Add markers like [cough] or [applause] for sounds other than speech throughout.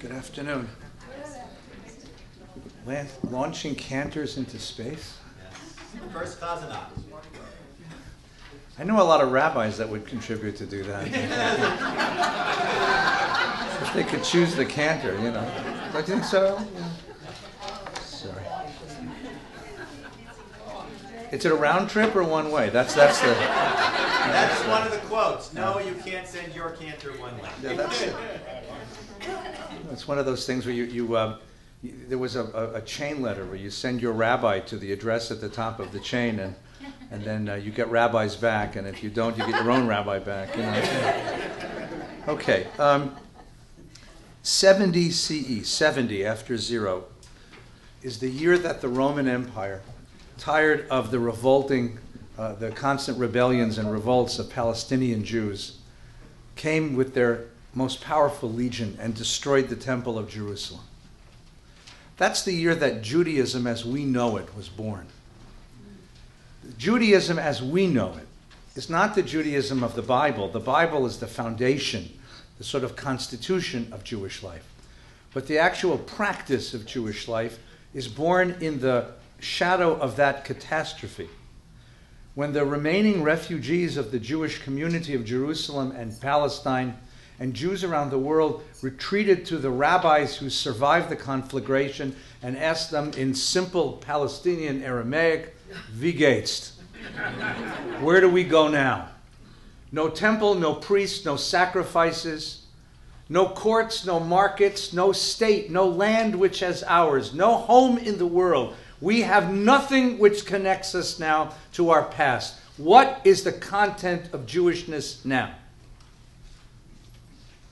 Good afternoon. Lan- Launching cantors into space? First cosmonaut. I know a lot of rabbis that would contribute to do that. [laughs] if they could choose the cantor, you know. Don't you think so? Sorry. Is it a round trip or one way? That's that's the. That's one of the quotes. No, you can't send your cantor one way. Yeah, that's [laughs] it. It's one of those things where you, you, you there was a, a, a chain letter where you send your rabbi to the address at the top of the chain, and and then uh, you get rabbis back, and if you don't, you get your own rabbi back. You know. Okay. Um, 70 CE, 70 after zero, is the year that the Roman Empire, tired of the revolting, uh, the constant rebellions and revolts of Palestinian Jews, came with their most powerful legion and destroyed the Temple of Jerusalem. That's the year that Judaism as we know it was born. Judaism as we know it is not the Judaism of the Bible. The Bible is the foundation, the sort of constitution of Jewish life. But the actual practice of Jewish life is born in the shadow of that catastrophe. When the remaining refugees of the Jewish community of Jerusalem and Palestine and Jews around the world retreated to the rabbis who survived the conflagration and asked them in simple Palestinian Aramaic, geht's? Where do we go now? No temple, no priests, no sacrifices, no courts, no markets, no state, no land which has ours, no home in the world. We have nothing which connects us now to our past. What is the content of Jewishness now?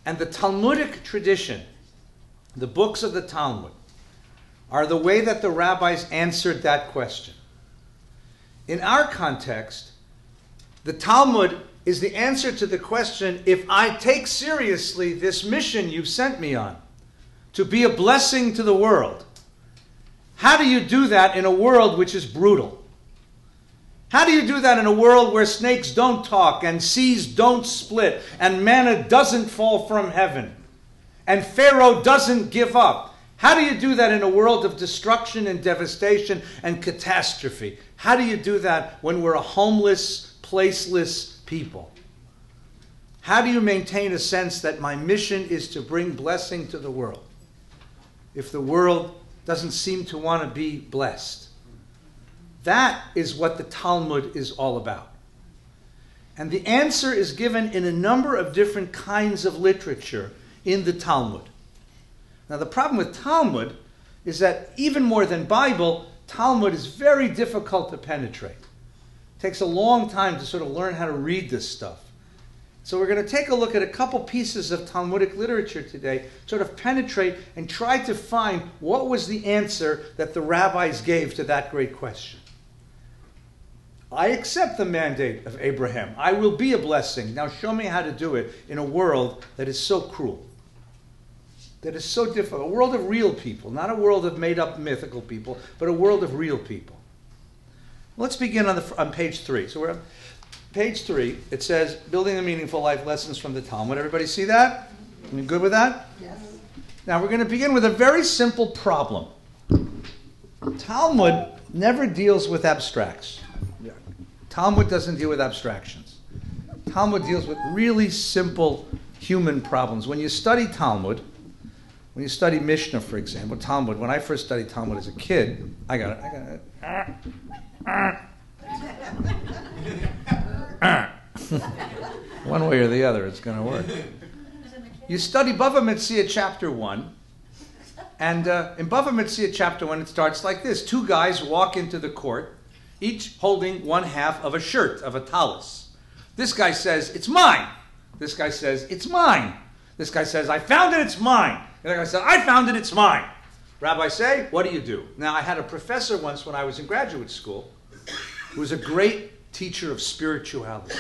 And the Talmudic tradition, the books of the Talmud, are the way that the rabbis answered that question. In our context, the Talmud is the answer to the question if I take seriously this mission you've sent me on to be a blessing to the world, how do you do that in a world which is brutal? How do you do that in a world where snakes don't talk and seas don't split and manna doesn't fall from heaven and Pharaoh doesn't give up? How do you do that in a world of destruction and devastation and catastrophe? How do you do that when we're a homeless, placeless people? How do you maintain a sense that my mission is to bring blessing to the world if the world doesn't seem to want to be blessed? That is what the Talmud is all about. And the answer is given in a number of different kinds of literature in the Talmud. Now, the problem with Talmud is that even more than Bible, Talmud is very difficult to penetrate. It takes a long time to sort of learn how to read this stuff. So, we're going to take a look at a couple pieces of Talmudic literature today, sort of penetrate and try to find what was the answer that the rabbis gave to that great question. I accept the mandate of Abraham. I will be a blessing. Now, show me how to do it in a world that is so cruel that is so difficult. A world of real people, not a world of made up mythical people, but a world of real people. Let's begin on, the, on page three. So we're on page three. It says, Building a Meaningful Life Lessons from the Talmud. Everybody see that? You good with that? Yes. Now we're going to begin with a very simple problem. Talmud never deals with abstracts. Talmud doesn't deal with abstractions. Talmud deals with really simple human problems. When you study Talmud, when you study Mishnah, for example, Talmud, when I first studied Talmud as a kid, I got it, I got it. [laughs] One way or the other, it's going to work. You study Bava Metzia chapter 1, and uh, in Bava Metzia chapter 1, it starts like this Two guys walk into the court, each holding one half of a shirt, of a tallis. This guy says, It's mine. This guy says, It's mine. This guy says, I found it, it's mine. The other guy said, I found it, it's mine. Rabbi say, what do you do? Now, I had a professor once when I was in graduate school who was a great teacher of spirituality.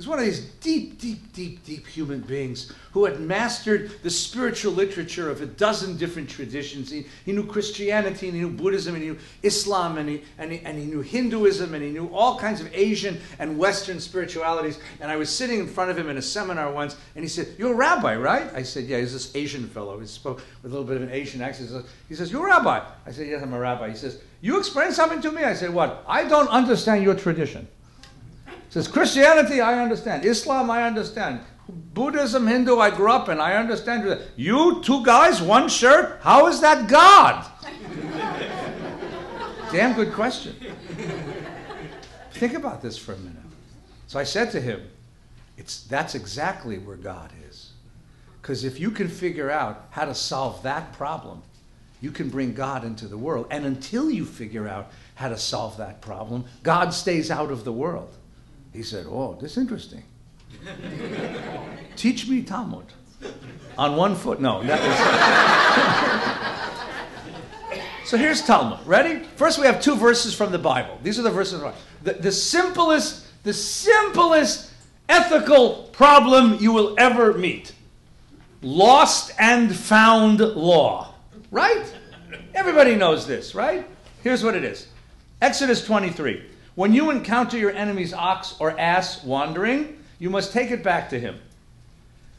Was one of these deep, deep, deep, deep human beings who had mastered the spiritual literature of a dozen different traditions. He, he knew Christianity, and he knew Buddhism, and he knew Islam, and he, and, he, and he knew Hinduism, and he knew all kinds of Asian and Western spiritualities. And I was sitting in front of him in a seminar once, and he said, You're a rabbi, right? I said, Yeah, he's this Asian fellow. He spoke with a little bit of an Asian accent. He says, You're a rabbi. I said, Yes, I'm a rabbi. He says, You explain something to me? I said, What? I don't understand your tradition says Christianity, I understand. Islam, I understand. Buddhism, Hindu, I grew up in. I understand. You two guys, one shirt. How is that God? [laughs] Damn good question. Think about this for a minute. So I said to him, "It's that's exactly where God is, because if you can figure out how to solve that problem, you can bring God into the world. And until you figure out how to solve that problem, God stays out of the world." He said, Oh, this is interesting. Teach me Talmud. On one foot. No, that was. [laughs] so here's Talmud. Ready? First, we have two verses from the Bible. These are the verses. The, the simplest, the simplest ethical problem you will ever meet lost and found law. Right? Everybody knows this, right? Here's what it is Exodus 23. When you encounter your enemy's ox or ass wandering, you must take it back to him.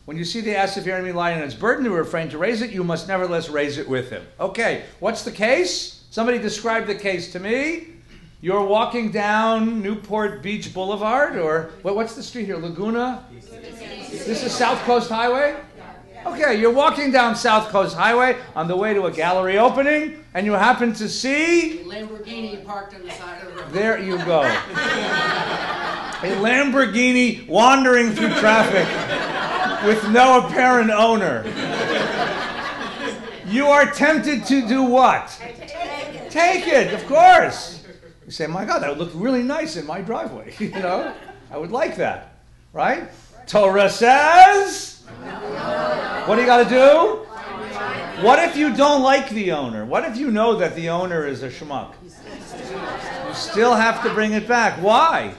When you see the ass of your enemy lying on its burden and refrain to raise it, you must nevertheless raise it with him. Okay, what's the case? Somebody describe the case to me. You're walking down Newport Beach Boulevard, or what's the street here? Laguna? This is South Coast Highway? Okay, you're walking down South Coast Highway on the way to a gallery opening, and you happen to see. Lamborghini parked on the side of the road. There you go. a Lamborghini wandering through traffic with no apparent owner. You are tempted to do what? Take it. Take it, of course. You say, my God, that would look really nice in my driveway. [laughs] you know, I would like that, right? Torah says. What do you got to do? What if you don't like the owner? What if you know that the owner is a schmuck? You still have to bring it back. Why?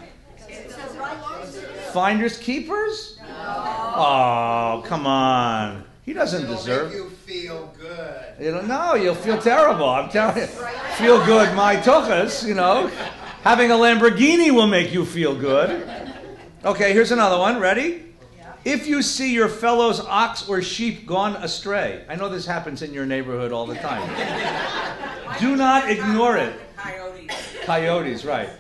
Finders keepers? Oh, come on. He doesn't It'll deserve. make you feel good. You know, no, you'll feel terrible. I'm telling you. Feel good, my tuchas, you know. Having a Lamborghini will make you feel good. Okay, here's another one. Ready? If you see your fellow's ox or sheep gone astray, I know this happens in your neighborhood all the time. [laughs] Do not ignore it. Coyotes. Coyotes, right.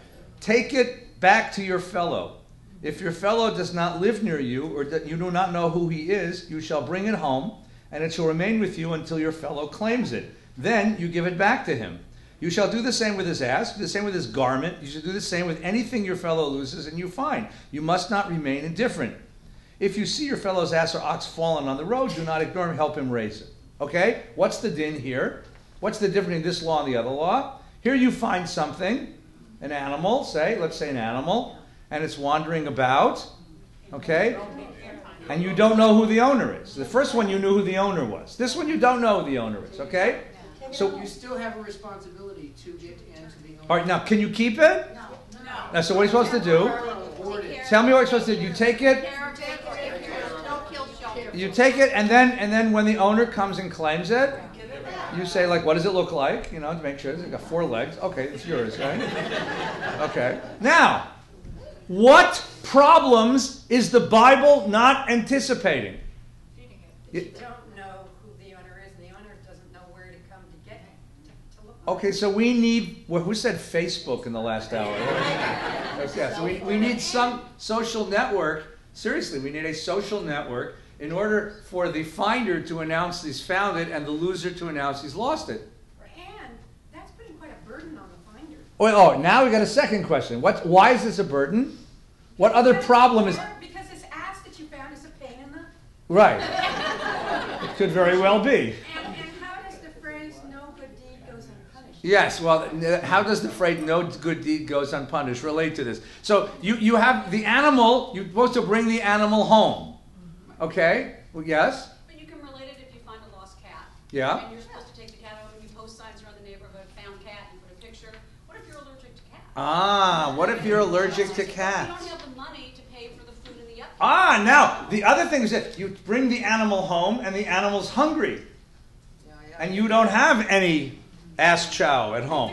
Take it back to your fellow. If your fellow does not live near you, or that you do not know who he is, you shall bring it home, and it shall remain with you until your fellow claims it. Then you give it back to him. You shall do the same with his ass, the same with his garment. You shall do the same with anything your fellow loses and you find. You must not remain indifferent. If you see your fellow's ass or ox fallen on the road, do not ignore him, help him raise it. Okay? What's the din here? What's the difference in this law and the other law? Here you find something, an animal, say, let's say an animal, and it's wandering about, okay? And you don't know who the owner is. The first one you knew who the owner was. This one you don't know who the owner is, okay? So, You still have a responsibility to get into the. all right, now can you keep it? No. Now, so what are you supposed to do? It. Tell me what you're supposed to do. You take it, Care, take care, take care. Don't kill shelter. you take it, and then and then when the owner comes and claims it, you say like, "What does it look like?" You know, to make sure it's got four legs. Okay, it's yours, right? [laughs] Okay. Now, what problems is the Bible not anticipating? You don't know who the owner is, and the owner doesn't know where to come to get, to, to look. for Okay, so we need. Well, who said Facebook in the last hour? [laughs] yeah, so we, we need some social network. Seriously, we need a social network in order for the finder to announce he's found it and the loser to announce he's lost it. it. And that's putting quite a burden on the finder. Oh, oh now we got a second question. What? Why is this a burden? What other problem is? Because this ass that you found is a pain in the, Right. [laughs] It could very well be. and, and how does the phrase "no good deed goes unpunished"? Yes, well, how does the phrase "no good deed goes unpunished" relate to this? So you, you have the animal. You're supposed to bring the animal home. Okay. Well, yes. But you can relate it if you find a lost cat. Yeah. And you're supposed to take the cat home and you post signs around the neighborhood, found cat, and put a picture. What if you're allergic to cats? Ah, what if you're allergic to cats? You don't have the money to pay for the food in the upkeep. Ah, now the other thing is that you bring the animal home and the animal's hungry, Yeah, yeah. and you don't have any ass chow at home.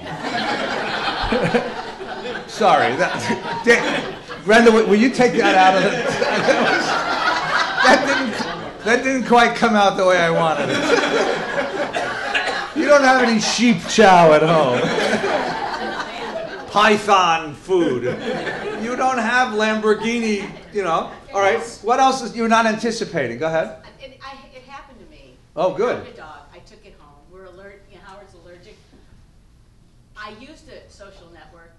Sorry, that, Dan- Brenda, will will you take that out of the? That didn't. That didn't quite come out the way I wanted it. You don't have any sheep chow at home. Python food. You don't have Lamborghini, you know. All right. What else is you're not anticipating? Go ahead. It, I, it happened to me. Oh, I good. found a dog. I took it home. We're alert. You know, Howard's allergic. I used a social network,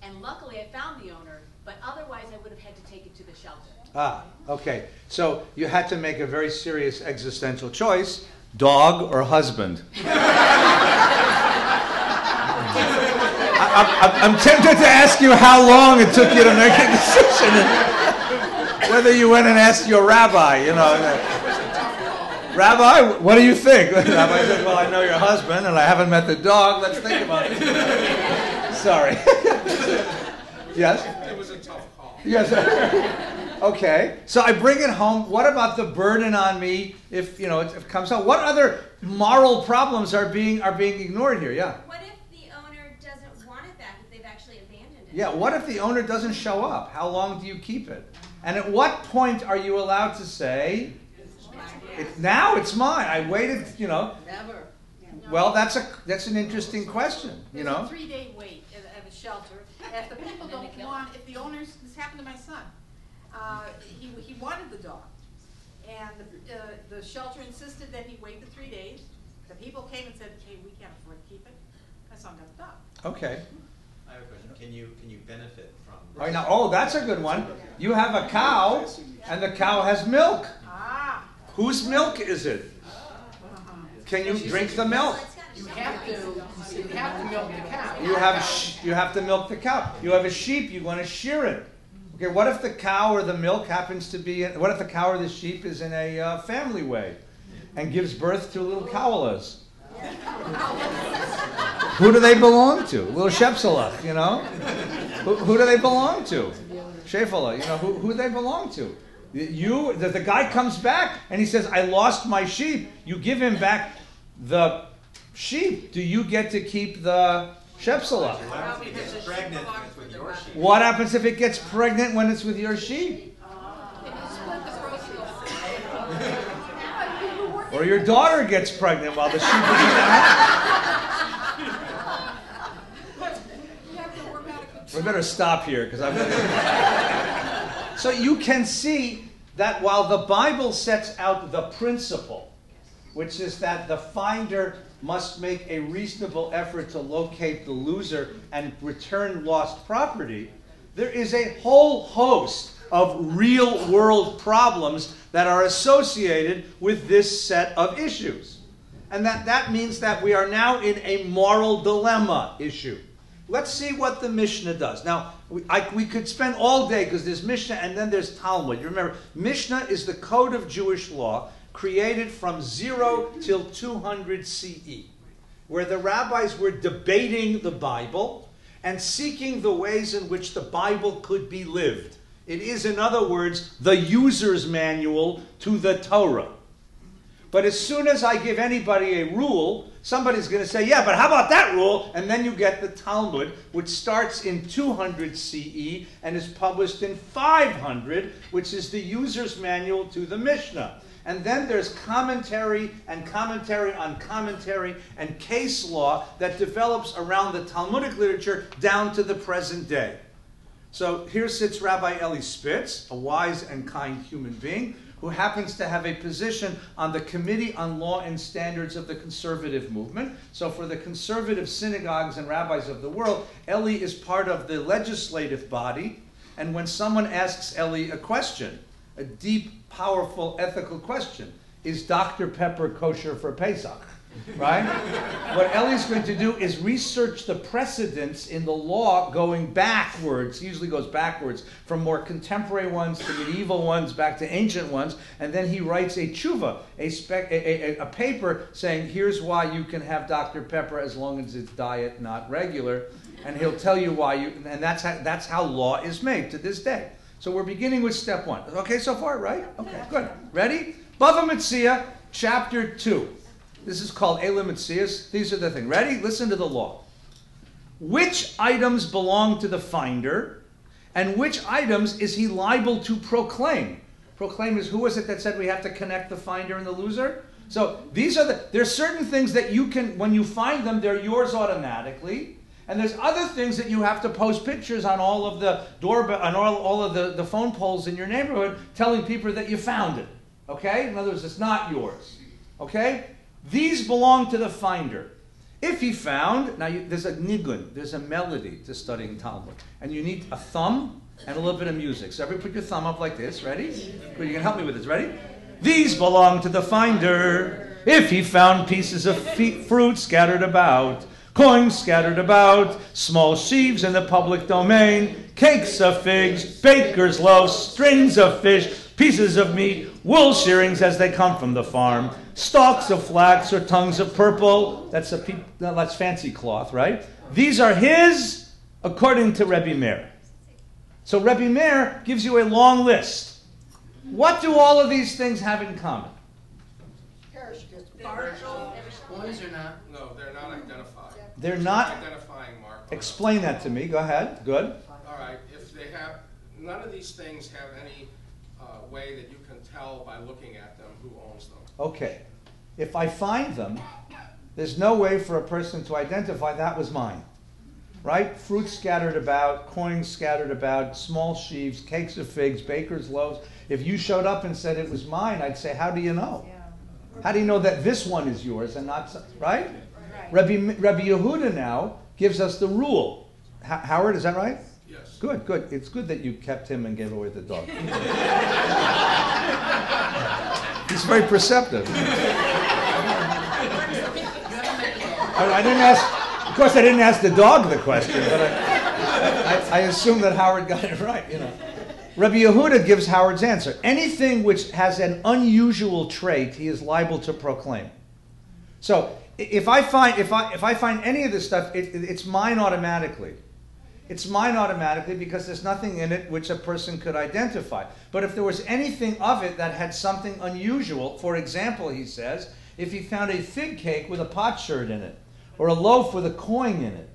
and luckily I found the owner. But otherwise, I would have had to take it to the shelter. Ah, okay. So you had to make a very serious existential choice: dog or husband. [laughs] I, I'm tempted to ask you how long it took you to make a decision, [laughs] whether you went and asked your rabbi. You know, Rabbi, what do you think? [laughs] rabbi said, "Well, I know your husband, and I haven't met the dog. Let's think about it." [laughs] Sorry. [laughs] yes. It was a tough call. Yes. okay. So I bring it home. What about the burden on me if you know it, it comes out? What other moral problems are being are being ignored here? Yeah. What if the owner doesn't want it back if they've actually abandoned it? Yeah. What if the owner doesn't show up? How long do you keep it? And at what point are you allowed to say, it, "Now it's mine. I waited." You know. Never. Well, that's a that's an interesting question. You There's a know. three-day wait at, at a shelter. If the people don't want, if the owners, this happened to my son, uh, he, he wanted the dog. And the, uh, the shelter insisted that he wait the three days. The people came and said, hey, we can't afford to keep it. My son got the dog. Okay. I have a question. Can you, can you benefit from? right Now, oh, that's a good one. You have a cow, and the cow has milk. Ah, Whose milk is it? Can you drink the milk? You have to, you have to milk the cow. You have you have to milk the cow. You have a sheep. You want to shear it. Okay. What if the cow or the milk happens to be? In, what if the cow or the sheep is in a uh, family way, and gives birth to little cowalas? who do they belong to? Little Shepselach, you know. Who, who do they belong to? Shephala, you know who who they belong to. You the, the guy comes back and he says, "I lost my sheep." You give him back the sheep. Do you get to keep the Shepselach? What happens if it gets pregnant and it's with your sheep? What happens if it gets pregnant when it's with your sheep? Or your daughter gets pregnant while the sheep is in the house? We better stop here because I'm. [laughs] so you can see that while the Bible sets out the principle, which is that the finder must make a reasonable effort to locate the loser and return lost property, there is a whole host of real world problems that are associated with this set of issues. And that, that means that we are now in a moral dilemma issue. Let's see what the Mishnah does. Now, we, I, we could spend all day because there's Mishnah and then there's Talmud. You remember, Mishnah is the code of Jewish law created from 0 till 200 CE, where the rabbis were debating the Bible and seeking the ways in which the Bible could be lived. It is, in other words, the user's manual to the Torah. But as soon as I give anybody a rule, somebody's going to say, yeah, but how about that rule? And then you get the Talmud, which starts in 200 CE and is published in 500, which is the user's manual to the Mishnah. And then there's commentary and commentary on commentary and case law that develops around the Talmudic literature down to the present day. So here sits Rabbi Eli Spitz, a wise and kind human being, who happens to have a position on the Committee on Law and Standards of the conservative movement. So, for the conservative synagogues and rabbis of the world, Eli is part of the legislative body. And when someone asks Eli a question, a deep, powerful ethical question, is Dr. Pepper kosher for Pesach? Right? what Eli's going to do is research the precedents in the law going backwards. Usually goes backwards from more contemporary ones to medieval ones back to ancient ones, and then he writes a tshuva, a, a, a, a paper saying here's why you can have Dr. Pepper as long as it's diet, not regular, and he'll tell you why you. And that's how, that's how law is made to this day. So we're beginning with step one. Okay, so far, right? Okay, good. Ready? Bava Metzia, chapter two. This is called Eilu Metzios. These are the things. Ready? Listen to the law. Which items belong to the finder, and which items is he liable to proclaim? Proclaim is who was it that said we have to connect the finder and the loser? So these are the there's certain things that you can when you find them they're yours automatically, and there's other things that you have to post pictures on all of the doorbell on all, all of the, the phone poles in your neighborhood telling people that you found it. Okay? In other words, it's not yours. Okay? These belong to the finder. If he found, now you, there's a nigun, there's a melody to studying Talmud, and you need a thumb and a little bit of music. So everybody put your thumb up like this. Ready? Good, you can help me with this. Ready? These belong to the finder. If he found pieces of fe- fruit scattered about, coins scattered about, small sheaves in the public domain, cakes of figs, baker's loaves, strings of fish, pieces of meat, wool shearings as they come from the farm, stalks of flax or tongues of purple. That's a pe- no, that's fancy cloth, right? These are his according to Rebbe Meir. So Rebbe Meir gives you a long list. What do all of these things have in common? Boys or not? No, they're not identified. They're not. Identifying mark. Explain that to me. Go ahead. Good. All right, if they have, none of these things have any uh, way that you can tell by looking at them who owns them. Okay. If I find them, there's no way for a person to identify that was mine. Right? Fruit scattered about, coins scattered about, small sheaves, cakes of figs, baker's loaves. If you showed up and said it was mine, I'd say, How do you know? How do you know that this one is yours and not, some- right? Rabbi, Rabbi Yehuda now gives us the rule. Ho- Howard, is that right? Yes. Good, good. It's good that you kept him and gave away the dog. [laughs] He's very perceptive. I, I didn't ask, of course, I didn't ask the dog the question, but I, I, I assume that Howard got it right, you know. Rabbi Yehuda gives Howard's answer. Anything which has an unusual trait, he is liable to proclaim. So if I find if I if I find any of this stuff, it, it- it's mine automatically. It's mine automatically because there's nothing in it which a person could identify. But if there was anything of it that had something unusual, for example, he says, if he found a fig cake with a potsherd in it, or a loaf with a coin in it,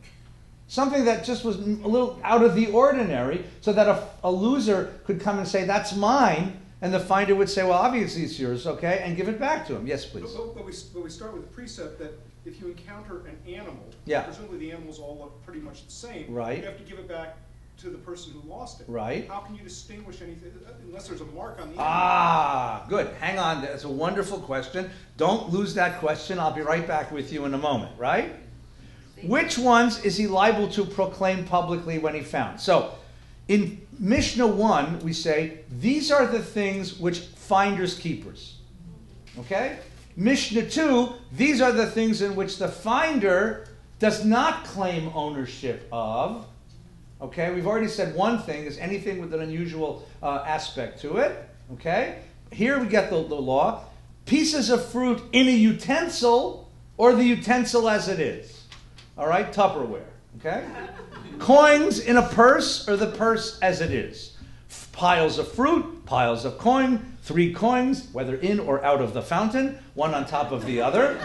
something that just was a little out of the ordinary, so that a, a loser could come and say, That's mine, and the finder would say, Well, obviously it's yours, okay, and give it back to him. Yes, please. But, but- but we, but we start with the precept that if you encounter an animal, Yeah. presumably the animals all look pretty much the same. Right. You have to give it back to the person who lost it. Right. How can you distinguish anything, unless there's a mark on the animal? Ah, good. Hang on. That's a wonderful question. Don't lose that question. I'll be right back with you in a moment, right? Which ones is he liable to proclaim publicly when he found? So, in Mishnah 1, we say, these are the things which finders keepers. Okay? Mishnah 2, these are the things in which the finder does not claim ownership of. Okay, we've already said one thing is anything with an unusual uh, aspect to it. Okay, here we get the, the law pieces of fruit in a utensil or the utensil as it is. All right, Tupperware. Okay, [laughs] coins in a purse or the purse as it is. F- Piles of fruit, piles of coin, three coins, whether in or out of the fountain, one on top of the other.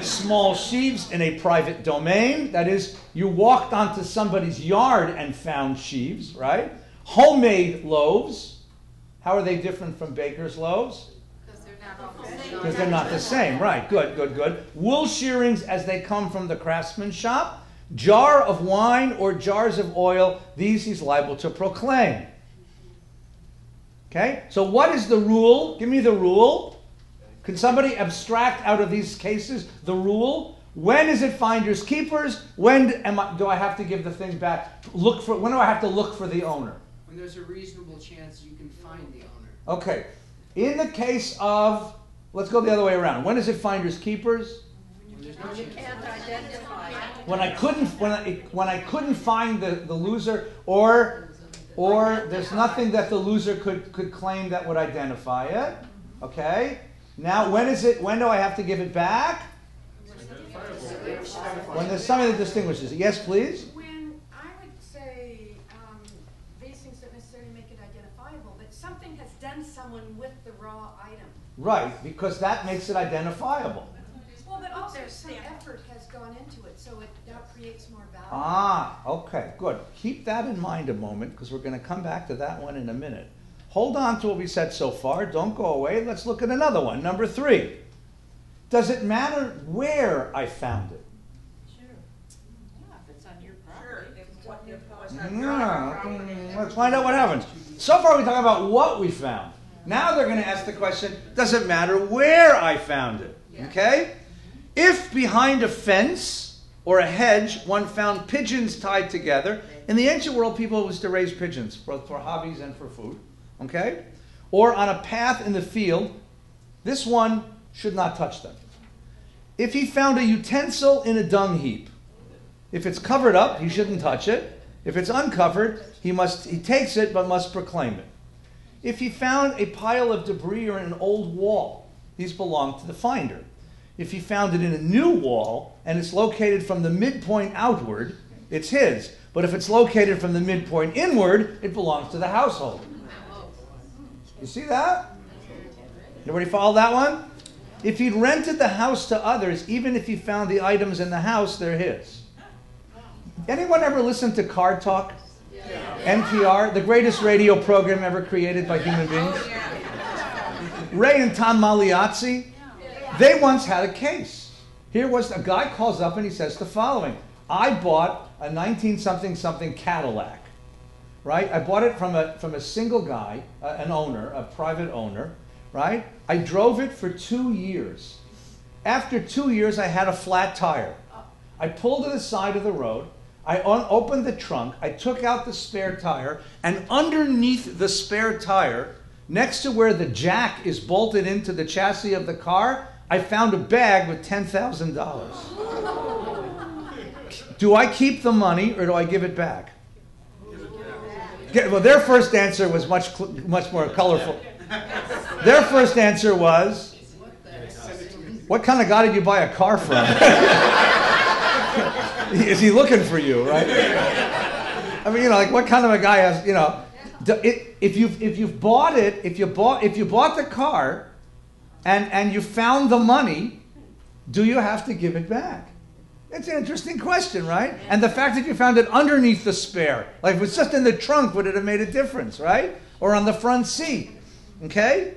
Small sheaves in a private domain, that is, you walked onto somebody's yard and found sheaves, right? Homemade loaves. How are they different from baker's loaves? Because they're not the same. Because they're not the same, right? Good, good, good. Wool shearings as they come from the craftsman shop. Jar of wine or jars of oil, these he's liable to proclaim. Okay? So, what is the rule? Give me the rule. Can somebody abstract out of these cases the rule? When is it finders keepers? When am I, do I have to give the thing back? Look for when do I have to look for the owner? When there's a reasonable chance you can find the owner. Okay. In the case of let's go the other way around. When is it finders keepers? When no You chance. can't identify it. When I couldn't when I when I couldn't find the, the loser or or there's nothing that the loser could, could claim that would identify it. Okay? Now, when is it? When do I have to give it back? When there's something that distinguishes it. Yes, please. When I would say um, these things don't necessarily make it identifiable, but something has done someone with the raw item. Right, because that makes it identifiable. Well, but also some effort has gone into it, so it now creates more Ah, okay, good. Keep that in mind a moment because we're going to come back to that one in a minute. Hold on to what we said so far. Don't go away. Let's look at another one. Number three. Does it matter where I found it? Sure. Yeah, if it's on your property. If what your Yeah, let's find out what happens. So far, we talk about what we found. Now they're going to ask the question Does it matter where I found it? Okay? If behind a fence or a hedge one found pigeons tied together, in the ancient world, people used to raise pigeons, both for hobbies and for food. Okay? Or on a path in the field, this one should not touch them. If he found a utensil in a dung heap, if it's covered up, he shouldn't touch it. If it's uncovered, he must he takes it but must proclaim it. If he found a pile of debris or an old wall, these belong to the finder. If he found it in a new wall and it's located from the midpoint outward, it's his. But if it's located from the midpoint inward, it belongs to the household. You see that? Everybody follow that one? If he'd rented the house to others, even if he found the items in the house, they're his. Anyone ever listen to Car Talk? NPR, the greatest radio program ever created by human beings. Ray and Tom Magliozzi, they once had a case. Here was a guy calls up and he says the following I bought a 19 something something Cadillac, right? I bought it from a, from a single guy, uh, an owner, a private owner, right? I drove it for two years. After two years, I had a flat tire. I pulled to the side of the road. I un- opened the trunk. I took out the spare tire, and underneath the spare tire, next to where the jack is bolted into the chassis of the car, I found a bag with $10,000. Do I keep the money or do I give it back? Well, their first answer was much, much more colorful. Their first answer was, What kind of guy did you buy a car from? [laughs] Is he looking for you, right? I mean, you know, like what kind of a guy has, you know, if you've if you've bought it, if you bought if you bought the car, and and you found the money, do you have to give it back? It's an interesting question, right? And the fact that you found it underneath the spare, like if it was just in the trunk, would it have made a difference, right? Or on the front seat, okay?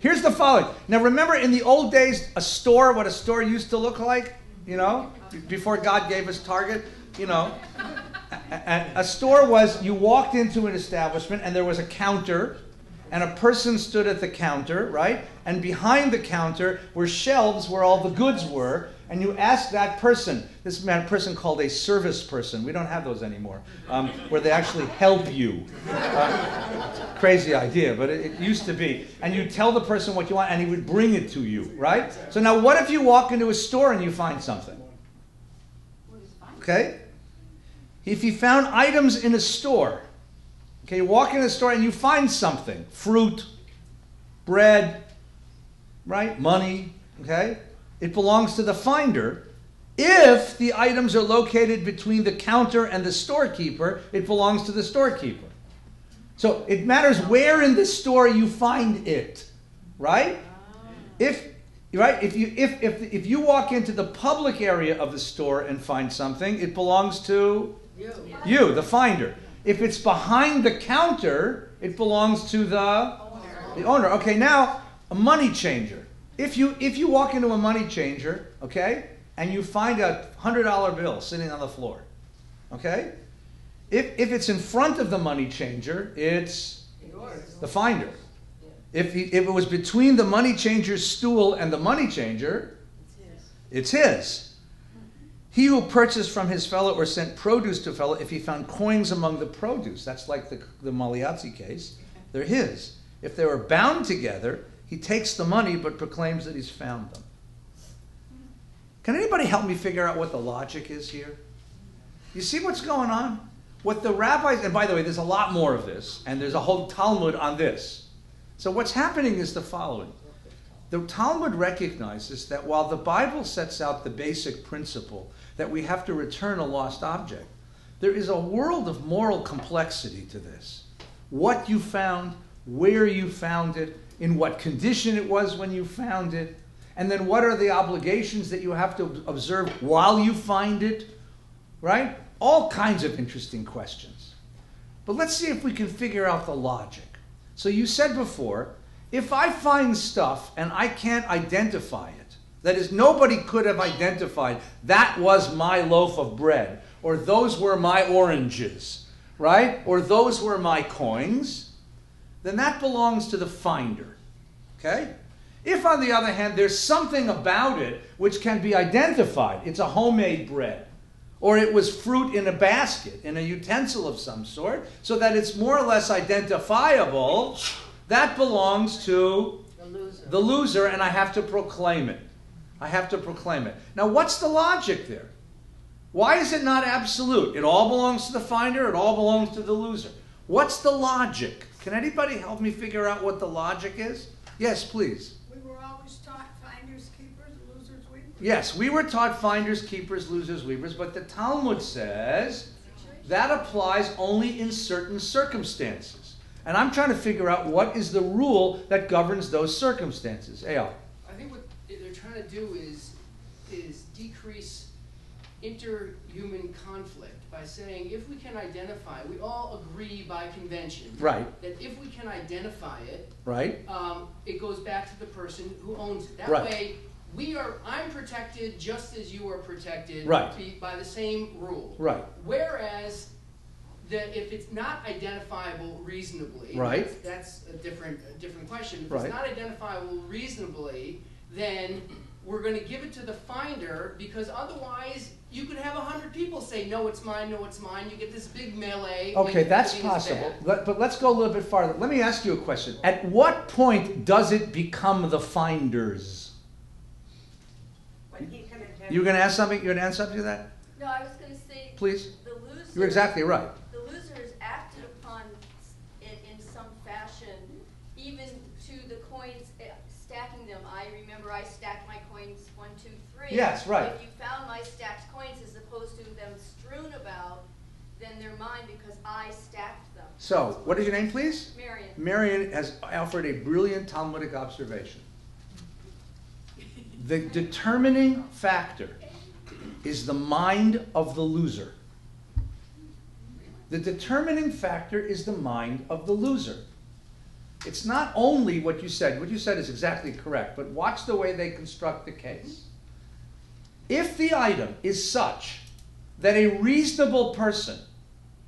Here's the following. Now, remember in the old days, a store, what a store used to look like, you know, before God gave us Target, you know. A- a, a store was you walked into an establishment and there was a counter, and a person stood at the counter, right? And behind the counter were shelves where all the goods were, and you asked that person, this man, person called a service person, we don't have those anymore, um, where they actually help you. Uh, crazy idea, but it, it used to be. And you tell the person what you want, and he would bring it to you, right? So now, what if you walk into a store and you find something? Okay? If you found items in a store, okay, you walk in the store and you find something fruit, bread, right? Money, okay? It belongs to the finder. If the items are located between the counter and the storekeeper, it belongs to the storekeeper. So it matters where in the store you find it, right? If right, if you if if if you walk into the public area of the store and find something, it belongs to you, you, the finder. If it's behind the counter, it belongs to the the owner. Okay, now a money changer. If you if you walk into a money changer, okay, and you find a hundred dollar bill sitting on the floor, okay, if if it's in front of the money changer, it's the finder. If he, if it was between the money changer's stool and the money changer, it's his. He who purchased from his fellow or sent produce to fellow, if he found coins among the produce, that's like the, the Magliozzi case, they're his. If they were bound together, he takes the money but proclaims that he's found them. Can anybody help me figure out what the logic is here? You see what's going on? What the rabbis, and by the way, there's a lot more of this, and there's a whole Talmud on this. So what's happening is the following. The Talmud recognizes that while the Bible sets out the basic principle that we have to return a lost object, there is a world of moral complexity to this. What you found, where you found it, in what condition it was when you found it, and then what are the obligations that you have to observe while you find it, right? All kinds of interesting questions. But let's see if we can figure out the logic. So you said before, if I find stuff and I can't identify it, that is, nobody could have identified that was my loaf of bread, or those were my oranges, right? Or those were my coins, then that belongs to the finder. Okay? If, on the other hand, there's something about it which can be identified, it's a homemade bread, or it was fruit in a basket, in a utensil of some sort, so that it's more or less identifiable, that belongs to The loser. the loser, and I have to proclaim it. I have to proclaim it. Now, what's the logic there? Why is it not absolute? It all belongs to the finder, it all belongs to the loser. What's the logic? Can anybody help me figure out what the logic is? Yes, please. We were always taught finders, keepers, losers, weepers. Yes, we were taught finders, keepers, losers, weavers, but the Talmud says that applies only in certain circumstances. And I'm trying to figure out what is the rule that governs those circumstances. Eyal. I think what they're trying to do is, is decrease interhuman conflict by saying if we can identify, we all agree by convention. Right. That if we can identify it, Right? um, it goes back to the person who owns it. That Right. way, we are, I'm protected just as you are protected. Right. By the same rule. Right. Whereas, that if it's not identifiable reasonably. Right. That's, that's a different, a different question. If Right. it's not identifiable reasonably, then we're gonna give it to the finder, because otherwise, you could have a hundred people say, no, it's mine, no, it's mine, you get this big melee. Okay, that's possible. Let- But let's go a little bit farther. Let me ask you a question. At what point does it become the finders? When he can attend. You were going to ask something? You're going to answer something to that? No, I was gonna say, Please? the loser. You're exactly right. The losers acted upon it in some fashion, even to the coins, eh, stacking them. I remember I stacked my coins one, Yes, right. If you found my stacked coins as opposed to them strewn about, then they're mine because I stacked them. So, what is your name, please? Marion, Marion has offered a brilliant Talmudic observation. The determining factor is the mind of the loser. The determining factor is the mind of the loser. It's not only what you said, what you said is exactly correct, but watch the way they construct the case. If the item is such that a reasonable person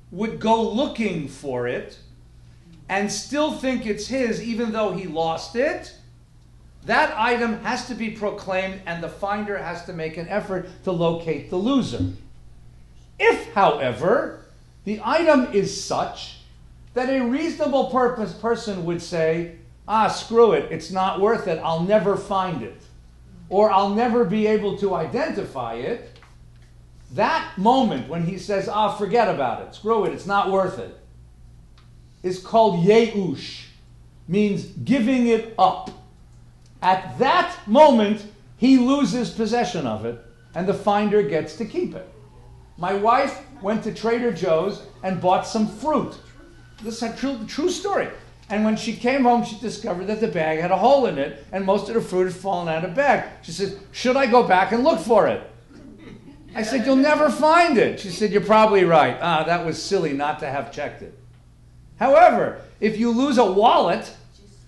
would go looking for it and still think it's his even though he lost it, that item has to be proclaimed and the finder has to make an effort to locate the loser. If, however, the item is such that a reasonable purpose person would say, ah, screw it, it's not worth it, I'll never find it, or I'll never be able to identify it, that moment when he says, ah, forget about it, screw it, it's not worth it, is called yeush, means giving it up. At that moment, he loses possession of it, and the finder gets to keep it. My wife went to Trader Joe's and bought some fruit. This is a true, true story. And when she came home, she discovered that the bag had a hole in it, and most of the fruit had fallen out of the bag. She said, Should I go back and look for it? I said, You'll never find it. She said, You're probably right. Ah, that was silly not to have checked it. However, if you lose a wallet,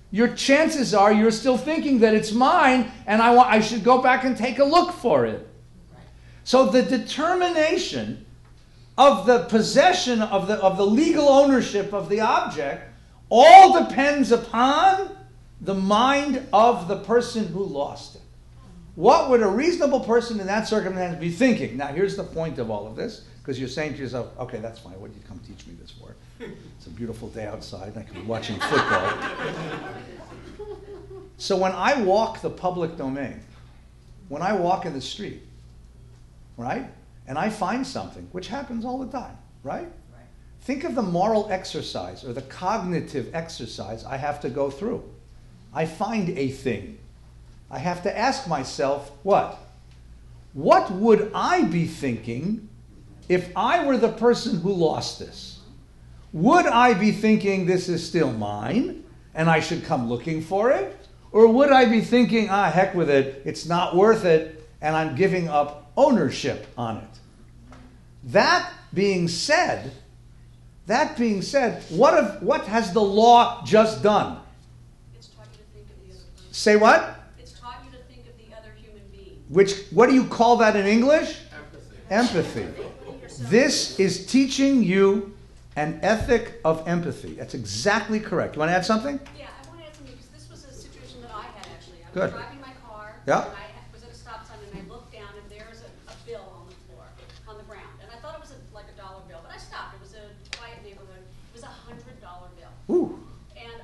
your chances are you're still thinking that it's mine and I, want, I should go back and take a look for it. So the determination of the possession of the, of the legal ownership of the object all depends upon the mind of the person who lost it. What would a reasonable person in that circumstance be thinking? Now, here's the point of all of this, because you're saying to yourself, okay, that's fine. What did you come teach me this for? It's a beautiful day outside, and I could be watching football. so when I walk the public domain, when I walk in the street, right, and I find something, which happens all the time, right? Think of the moral exercise or the cognitive exercise I have to go through. I find a thing. I have to ask myself, what? What would I be thinking if I were the person who lost this? Would I be thinking this is still mine? and I should come looking for it? Or would I be thinking, ah, heck with it, it's not worth it, and I'm giving up ownership on it? That being said, that being said, what, if, what has the law just done? It's taught you to think of the other person. Say what? It's taught you to think of the other human being. Which, what do you call that in English? Empathy. Empathy. This is teaching you an ethic of empathy. That's exactly correct. You want to add something? Yeah, I want to add something, because this was a situation that I had actually. I Good. was driving my car. Yeah. And I ha- was at a stop sign, and I looked down, and there's a, a bill on the floor, on the ground. And I thought it was a, like a dollar bill, but I stopped. It was a quiet neighborhood. It was a hundred dollar bill. Ooh. And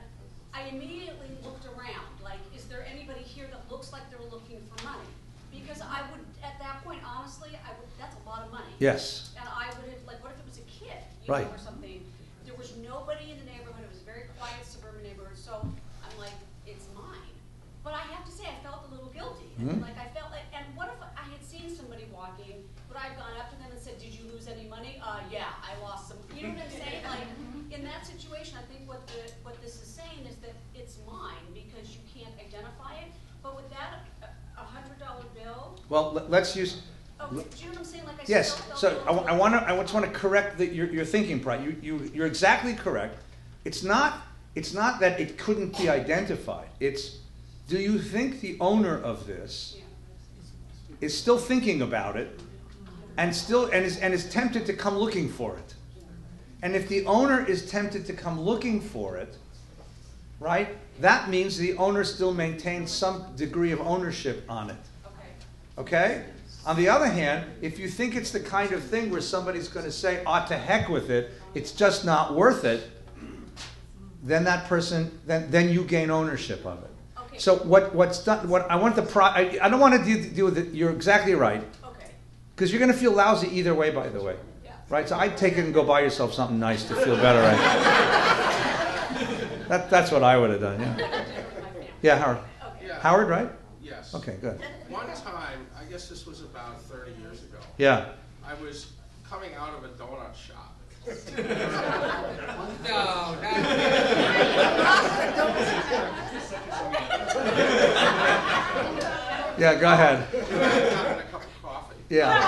I immediately looked around, like, is there anybody here that looks like they're looking for money? Because I would, at that point, honestly, I would, that's a lot of money. Yes. And I would have, like, what if it was a kid, you Right. know, or something? There was nobody in the neighborhood, it was a very quiet suburban neighborhood, so I'm like, it's mine. But I have to say, I felt a little guilty. And Mhm. like, I felt like, and what if I had seen somebody walking, would I have gone up to them and said, did you lose any money? Uh, yeah, I lost some, you know what I'm saying? Like, in that situation, I think what the, what this is saying is that it's mine because you can't identify it. But with that, a, a hundred dollar bill, Well, let- let's use. oh, do Yes. So. I, I want to. I just want to correct the, your, your thinking, Pride. You, you, you're exactly correct. It's not. It's not that it couldn't be identified. It's. Do you think the owner of this is still thinking about it, and still and is and is tempted to come looking for it? And if the owner is tempted to come looking for it, right? That means the owner still maintains some degree of ownership on it. Okay. Okay? On the other hand, if you think it's the kind of thing where somebody's going to say, ought to heck with it," it's just not worth it, then that person, then, then you gain ownership of it. Okay. So what, what's done? What I want the pro. I, I don't want to deal, deal with it. You're exactly right Okay. because you're going to feel lousy either way. By the way, Yeah. right? So I'd take it and go buy yourself something nice to feel better. Right? [laughs] that, that's what I would have done. Yeah. Yeah, Howard. Yeah. Howard, right? Yes. Okay, good. One time, I guess this was about thirty years ago, Yeah. I was coming out of a donut shop. [laughs] No, [laughs] Yeah, go ahead. [laughs] Having a cup of coffee. Yeah.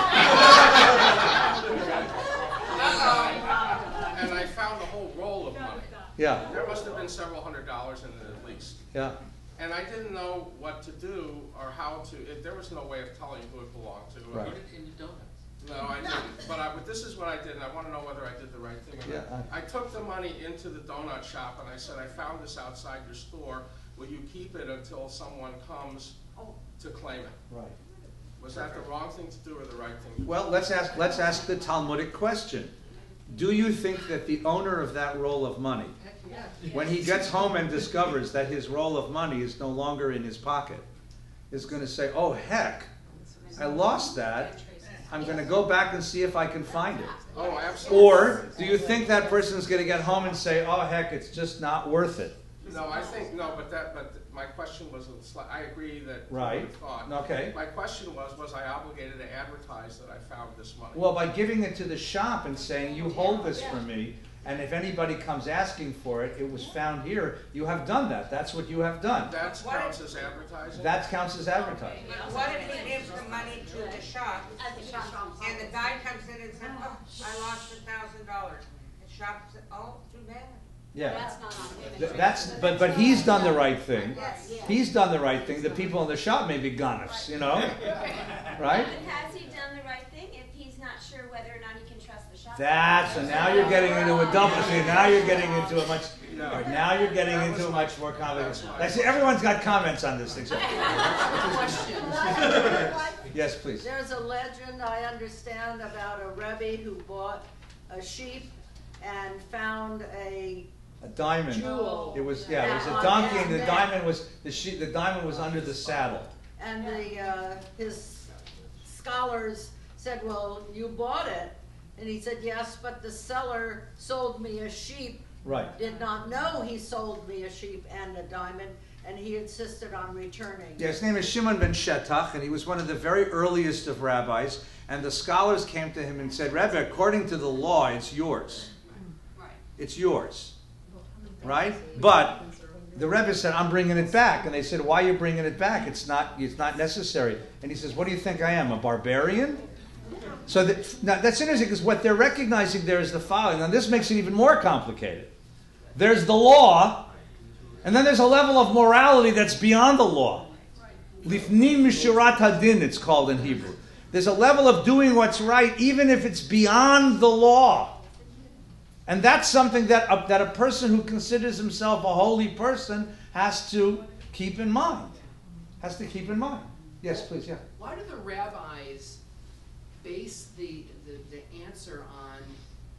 Uh, and I found a whole roll of money. Yeah. There must have been several hundred dollars in it at least. Yeah. And I didn't know what to do or how to, it, there was no way of telling who it belonged to. Right. And the donuts. No, I didn't. But I, but this is what I did, and I want to know whether I did the right thing. or not. Yeah, I took the money into the donut shop and I said, I found this outside your store. Will you keep it until someone comes to claim it? Right. Was that the wrong thing to do or the right thing to do? Well, let's ask, let's ask the Talmudic question. Do you think that the owner of that roll of money, when he gets home and discovers that his roll of money is no longer in his pocket, is going to say, oh, heck, I lost that. I'm going to go back and see if I can find it. Oh, absolutely. Or do you think that person's going to get home and say, oh, heck, it's just not worth it? No, I think, no, but that, but my question was, I agree that. Right. thought. Okay. My question was, was I obligated to advertise that I found this money? Well, by giving it to the shop and saying, you hold this for me, and if anybody comes asking for it, it was found here, you have done that. That's what you have done. That counts as advertising? That counts as advertising. What if he gives the money to the shop, the shop. and the guy comes in and says, oh, I lost a thousand dollars? The shop says, oh, too bad. Yeah. That's not on him. Th- That's, but, but he's done the right thing. Yes. He's done the right thing. The people in the shop may be goners, you know? Right? But has he done the right thing if he's not sure whether or not he can trust the shop? That's, so now you're getting into a double, see, now you're getting into a much, all right, now you're getting into a much more complicated. I see, everyone's got comments on this except. Yes, please. There's a legend I understand about a Rebbe who bought a sheep and found a A diamond. jewel. It was, yeah, it was a donkey and the neck. diamond was, the sheep, the diamond was under the saddle. And the, uh, his scholars said, well, you bought it. And he said, yes, but the seller sold me a sheep. Right. Did not know he sold me a sheep and a diamond, and he insisted on returning. Yeah, his name is Shimon ben Shetach, and he was one of the very earliest of rabbis. And the scholars came to him and said, Rabbi, according to the law, it's yours. Right. It's yours. Right? But the Rebbe said, I'm bringing it back. And they said, Why are you bringing it back? It's not, it's not necessary. And he says, What do you think I am, a barbarian? So that, that's interesting because what they're recognizing there is the following. Now, this makes it even more complicated. There's the law, and then there's a level of morality that's beyond the law. Lifnim hadin, it's called in Hebrew. There's a level of doing what's right, even if it's beyond the law. And that's something that a, that a person who considers himself a holy person has to keep in mind. Has to keep in mind. Yes, please, yeah. Why do the rabbis base the, the, the answer on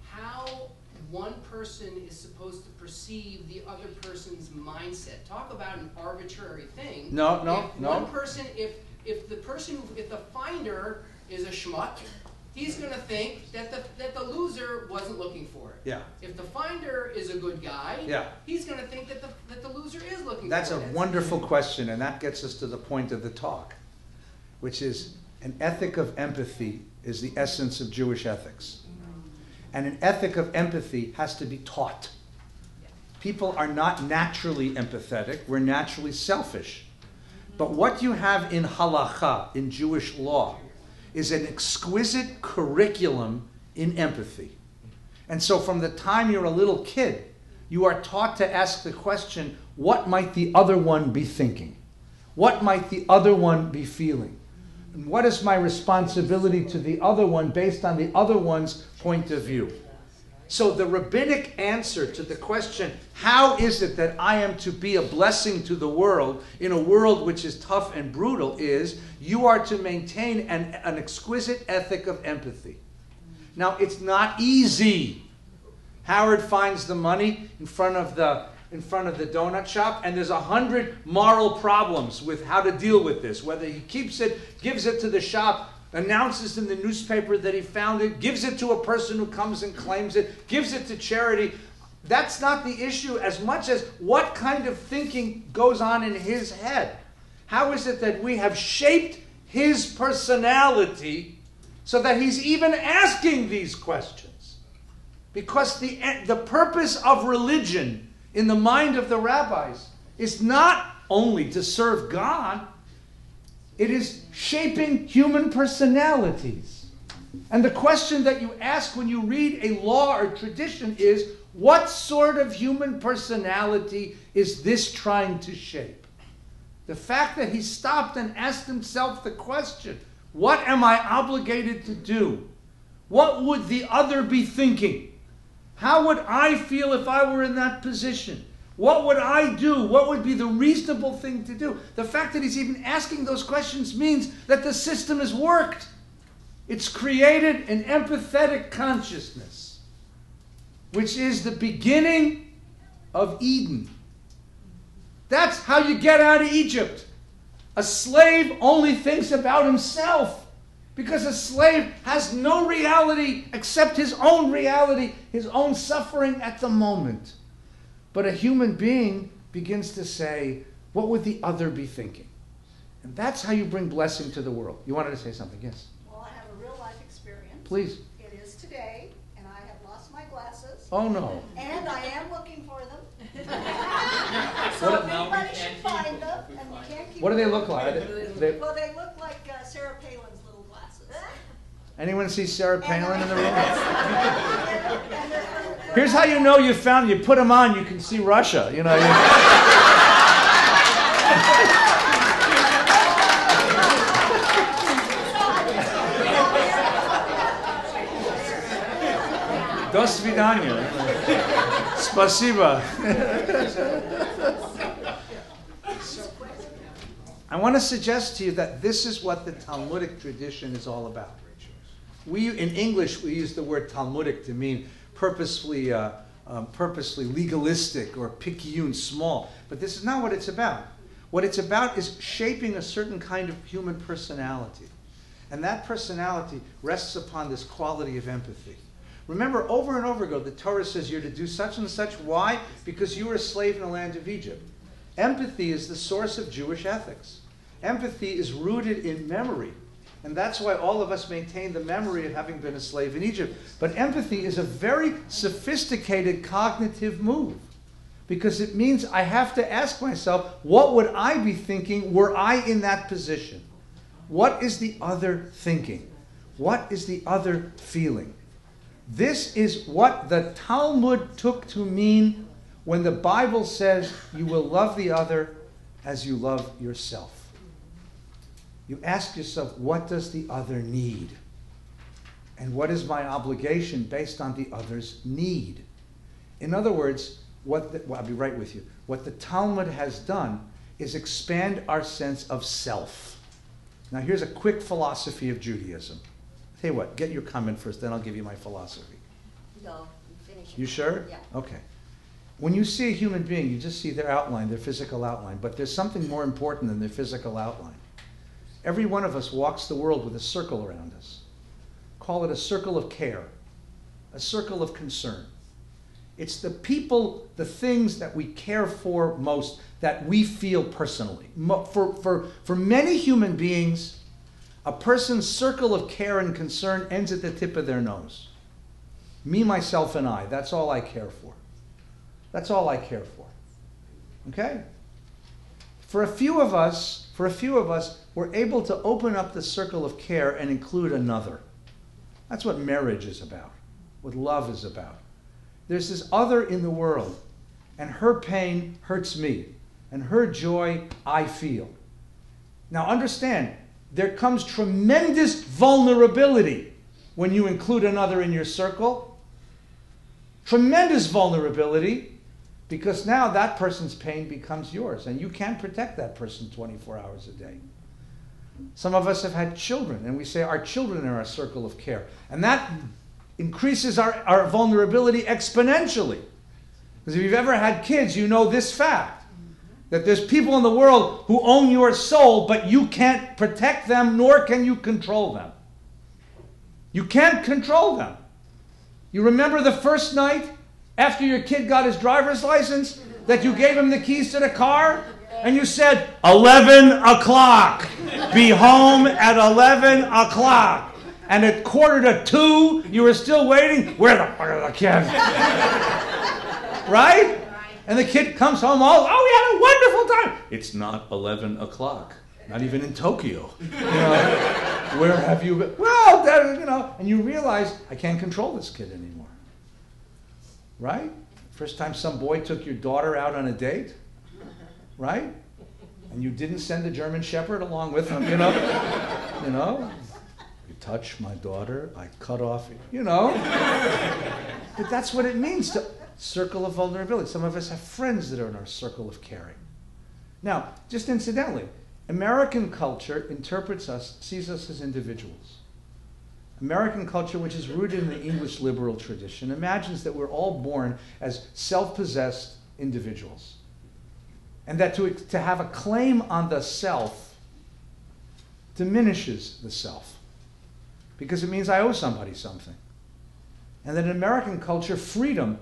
how one person is supposed to perceive the other person's mindset? Talk about an arbitrary thing. No, no, if no. One person, if if the person, if the finder is a schmuck, he's going to think that the that the loser wasn't looking for it. Yeah. If the finder is a good guy, Yeah. he's going to think that the that the loser is looking for it. That's a it. wonderful question, and that gets us to the point of the talk, which is an ethic of empathy is the essence of Jewish ethics. And an ethic of empathy has to be taught. People are not naturally empathetic, we're naturally selfish. But what you have in halacha, in Jewish law, is an exquisite curriculum in empathy. And so from the time you're a little kid, you are taught to ask the question what might the other one be thinking? What might the other one be feeling? What is my responsibility to the other one based on the other one's point of view? So, the rabbinic answer to the question, how is it that I am to be a blessing to the world in a world which is tough and brutal, is you are to maintain an, an exquisite ethic of empathy. Now, it's not easy. Howard finds the money in front of the in front of the donut shop, and there's a hundred moral problems with how to deal with this. Whether he keeps it, gives it to the shop, announces in the newspaper that he found it, gives it to a person who comes and claims it, gives it to charity. That's not the issue as much as what kind of thinking goes on in his head. How is it that we have shaped his personality so that he's even asking these questions? Because the, the purpose of religion in the mind of the rabbis is not only to serve God, it is shaping human personalities. And the question that you ask when you read a law or tradition is what sort of human personality is this trying to shape? The fact that he stopped and asked himself the question what am I obligated to do? What would the other be thinking? How would I feel if I were in that position? What would I do? What would be the reasonable thing to do? The fact that he's even asking those questions means that the system has worked. It's created an empathetic consciousness, which is the beginning of Eden. That's how you get out of Egypt. A slave only thinks about himself because a slave has no reality except his own reality, his own suffering at the moment. But a human being begins to say, What would the other be thinking? And that's how you bring blessing to the world. You wanted to say something, yes? Well, I have a real life experience. Please. It is today, and I have lost my glasses. Oh, no. And I am looking for them. What- [laughs] so if anybody should find them, and you can't keep What do they look like? They- they- Well, they look like uh, Sarah Palin's little glasses. Anyone see Sarah Palin in the room? And they're- Here's how you know you found. You put them on, you can see Russia. You know. You, До свидания. Спасибо. I want to suggest to you that this is what the Talmudic tradition is all about. We, in English, we use the word Talmudic to mean purposefully, uh, um, purposely legalistic or picayune, small. But this is not what it's about. What it's about is shaping a certain kind of human personality. And that personality rests upon this quality of empathy. Remember, over and over ago, the Torah says you're to do such and such. Why? Because you were a slave in the land of Egypt. Empathy is the source of Jewish ethics. Empathy is rooted in memory. And that's why all of us maintain the memory of having been a slave in Egypt. But empathy is a very sophisticated cognitive move. because it means I have to ask myself, what would I be thinking were I in that position? What is the other thinking? What is the other feeling? This is what the Talmud took to mean when the Bible says you will love the other as you love yourself. You ask yourself, what does the other need? And what is my obligation based on the other's need? In other words, what the, well, I'll be right with you. What the Talmud has done is expand our sense of self. Now, here's a quick philosophy of Judaism. Tell you what, get your comment first, then I'll give you my philosophy. No, finish. You sure? Yeah. Okay. When you see a human being, you just see their outline, their physical outline, but there's something more important than their physical outline. Every one of us walks the world with a circle around us. Call it a circle of care, a circle of concern. It's the people, the things that we care for most that we feel personally. For, for, for many human beings, a person's circle of care and concern ends at the tip of their nose. Me, myself, and I. That's all I care for. That's all I care for. Okay? For a few of us, for a few of us, we're able to open up the circle of care and include another. That's what marriage is about, what love is about. There's this other in the world, and her pain hurts me, and her joy I feel. Now understand, there comes tremendous vulnerability when you include another in your circle. Tremendous vulnerability because now that person's pain becomes yours, and you can't protect that person 24 hours a day. Some of us have had children, and we say our children are our circle of care. And that increases our, our vulnerability exponentially. Because if you've ever had kids, you know this fact that there's people in the world who own your soul, but you can't protect them, nor can you control them. You can't control them. You remember the first night after your kid got his driver's license that you gave him the keys to the car? And you said, 11 o'clock. Be home at 11 o'clock. And at quarter to two, you were still waiting. Where the fuck are the kids? [laughs] right? And the kid comes home all, oh, we had a wonderful time. It's not 11 o'clock. Not even in Tokyo. [laughs] You know, where have you been? Well, you know, and you realize I can't control this kid anymore. Right? First time some boy took your daughter out on a date, right? And you didn't send the German Shepherd along with him, you know? you know? You touch my daughter, I cut off, you know? but that's what it means to circle of vulnerability. Some of us have friends that are in our circle of caring. Now, just incidentally, American culture interprets us, sees us as individuals. American culture, which is rooted in the English liberal tradition, imagines that we're all born as self possessed individuals. And that to, to have a claim on the self diminishes the self because it means I owe somebody something. And that in American culture, freedom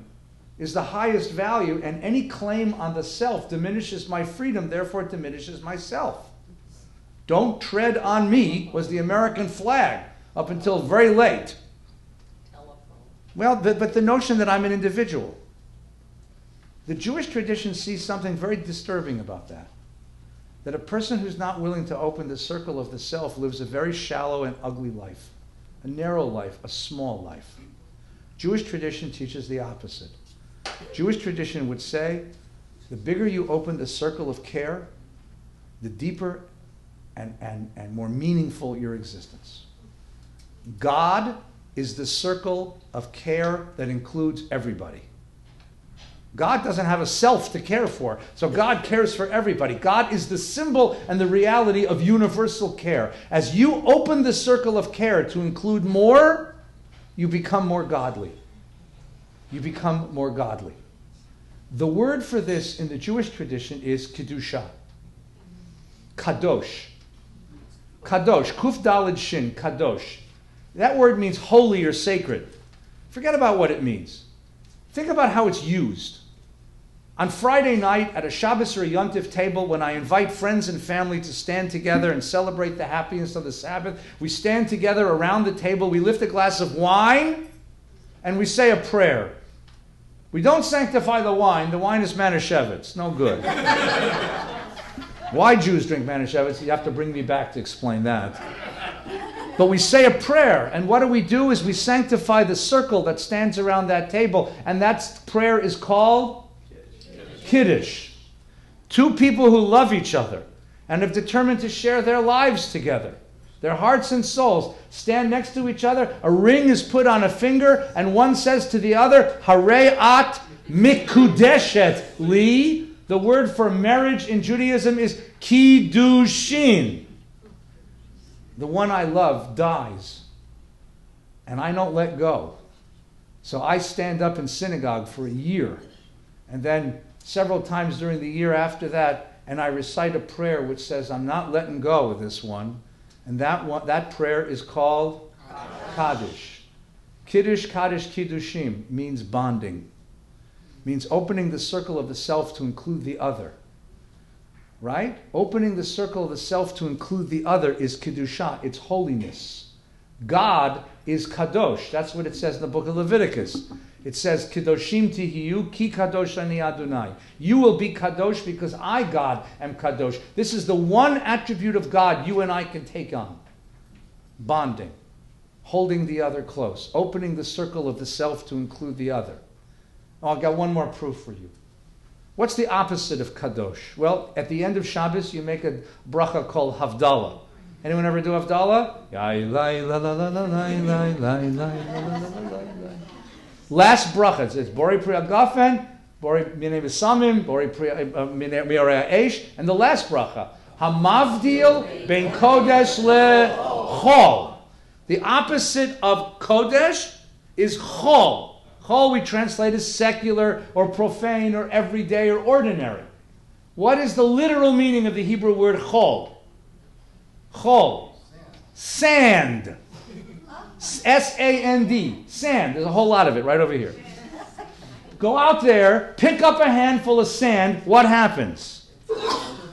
is the highest value, and any claim on the self diminishes my freedom, therefore, it diminishes myself. Don't tread on me was the American flag up until very late. Well, but, but the notion that I'm an individual. The Jewish tradition sees something very disturbing about that. That a person who's not willing to open the circle of the self lives a very shallow and ugly life, a narrow life, a small life. Jewish tradition teaches the opposite. Jewish tradition would say the bigger you open the circle of care, the deeper and, and, and more meaningful your existence. God is the circle of care that includes everybody. God doesn't have a self to care for, so God cares for everybody. God is the symbol and the reality of universal care. As you open the circle of care to include more, you become more godly. You become more godly. The word for this in the Jewish tradition is kedusha, kadosh. Kadosh, kuf dalid shin, kadosh. That word means holy or sacred. Forget about what it means. Think about how it's used. On Friday night at a Shabbos or a Yontif table, when I invite friends and family to stand together and celebrate the happiness of the Sabbath, we stand together around the table, we lift a glass of wine, and we say a prayer. We don't sanctify the wine. The wine is Manischewitz. No good. [laughs] Why Jews drink Manischewitz? You have to bring me back to explain that. But we say a prayer, and what do we do is we sanctify the circle that stands around that table, and that prayer is called Kiddush. Two people who love each other and have determined to share their lives together. Their hearts and souls stand next to each other. A ring is put on a finger, and one says to the other, Hare at mikudeshet li. The word for marriage in Judaism is kiddushin. The one I love dies, and I don't let go. So I stand up in synagogue for a year, and then several times during the year after that, and I recite a prayer which says, I'm not letting go of this one. And that, one, that prayer is called Kaddish. Kiddush, Kaddish, Kiddushin means bonding, means opening the circle of the self to include the other. Right? Opening the circle of the self to include the other is Kiddusha, it's holiness. God is Kadosh. That's what it says in the book of Leviticus. It says, Kadoshim tihiyu ki kadosh ani Adonai. You will be kadosh because I, God, am kadosh. This is the one attribute of God you and I can take on. Bonding. Holding the other close. Opening the circle of the self to include the other. Oh, I've got one more proof for you. What's the opposite of kadosh? Well, at the end of Shabbos, you make a bracha called Havdalah. Anyone ever do Havdalah? Last bracha, it's Bori Pri Agafen, Bori Mine Visamim, Bori Pri uh, uh, Miorei Eish, and the last bracha, Hamavdil Ben Kodesh Le Chol. The opposite of Kodesh is Chol. Chol we translate as secular or profane or everyday or ordinary. What is the literal meaning of the Hebrew word Chol? Chol. Sand. S A N D. Sand. There's a whole lot of it right over here. Go out there, pick up a handful of sand. What happens?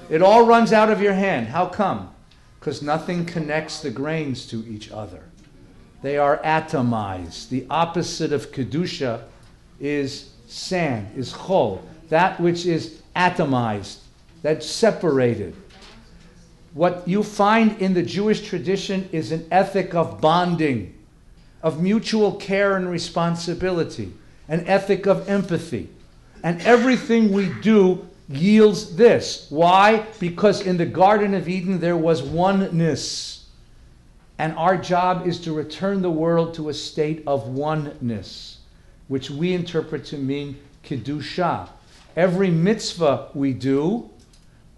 It all runs out of your hand. How come? Because nothing connects the grains to each other. They are atomized. The opposite of Kedusha is sand, is chol. That which is atomized, that's separated. What you find in the Jewish tradition is an ethic of bonding of mutual care and responsibility, an ethic of empathy. And everything we do yields this. Why? Because in the Garden of Eden there was oneness. And our job is to return the world to a state of oneness, which we interpret to mean Kedusha. Every mitzvah we do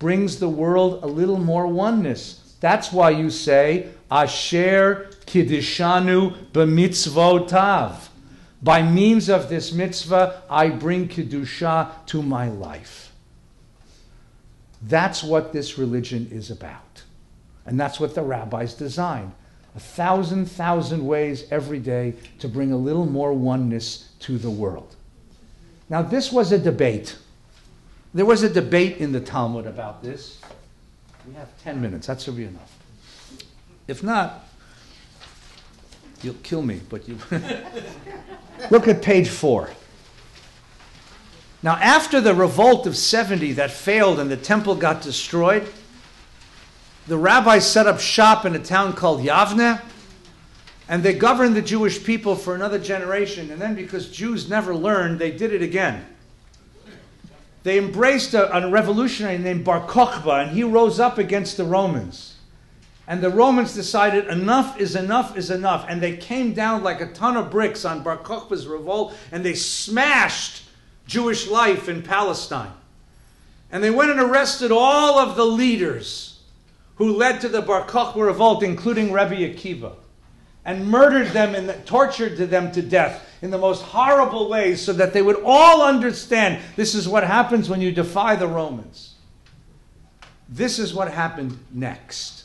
brings the world a little more oneness. That's why you say, Asher Kiddishanu b'mitzvotav. By means of this mitzvah, I bring Kiddusha to my life. That's what this religion is about. And that's what the rabbis designed. A thousand, thousand ways every day to bring a little more oneness to the world. Now, this was a debate. There was a debate in the Talmud about this. We have 10 minutes. That should be enough. If not, You'll kill me, but you. [laughs] Look at page four. Now, after the revolt of 70 that failed and the temple got destroyed, the rabbis set up shop in a town called Yavne, and they governed the Jewish people for another generation. And then, because Jews never learned, they did it again. They embraced a, a revolutionary named Bar Kokhba, and he rose up against the Romans. And the Romans decided enough is enough is enough. And they came down like a ton of bricks on Bar Kokhba's revolt and they smashed Jewish life in Palestine. And they went and arrested all of the leaders who led to the Bar Kokhba revolt, including Rabbi Akiva, and murdered them and tortured them to death in the most horrible ways so that they would all understand this is what happens when you defy the Romans. This is what happened next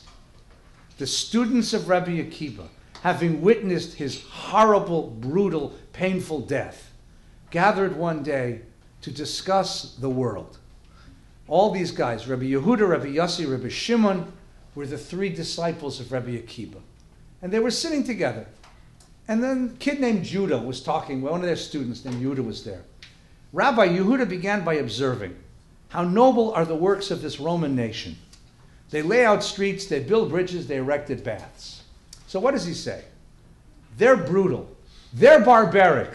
the students of Rabbi Akiva, having witnessed his horrible, brutal, painful death, gathered one day to discuss the world. All these guys, Rabbi Yehuda, Rabbi Yossi, Rabbi Shimon, were the three disciples of Rabbi Akiva. And they were sitting together. And then a kid named Judah was talking, one of their students named Judah was there. Rabbi Yehuda began by observing how noble are the works of this Roman nation. They lay out streets, they build bridges, they erected baths. So what does he say? They're brutal, they're barbaric,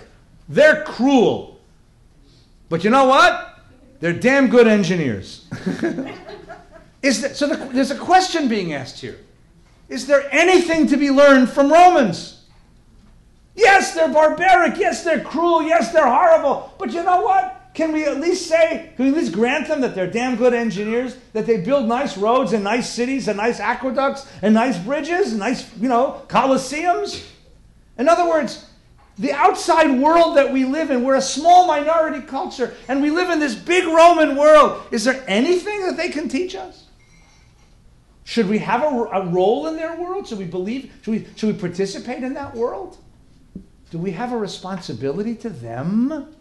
they're cruel. But you know what? They're damn good engineers. [laughs] Is that, so the, there's a question being asked here. Is there anything to be learned from Romans? Yes, they're barbaric. Yes, they're cruel. Yes, they're horrible. But you know what? Can we at least say, can we at least grant them that they're damn good engineers, that they build nice roads and nice cities and nice aqueducts and nice bridges and nice, you know, coliseums? In other words, the outside world that we live in, we're a small minority culture, and we live in this big Roman world. Is there anything that they can teach us? Should we have a, a role in their world? Should we believe? Should we, should we participate in that world? Do we have a responsibility to them?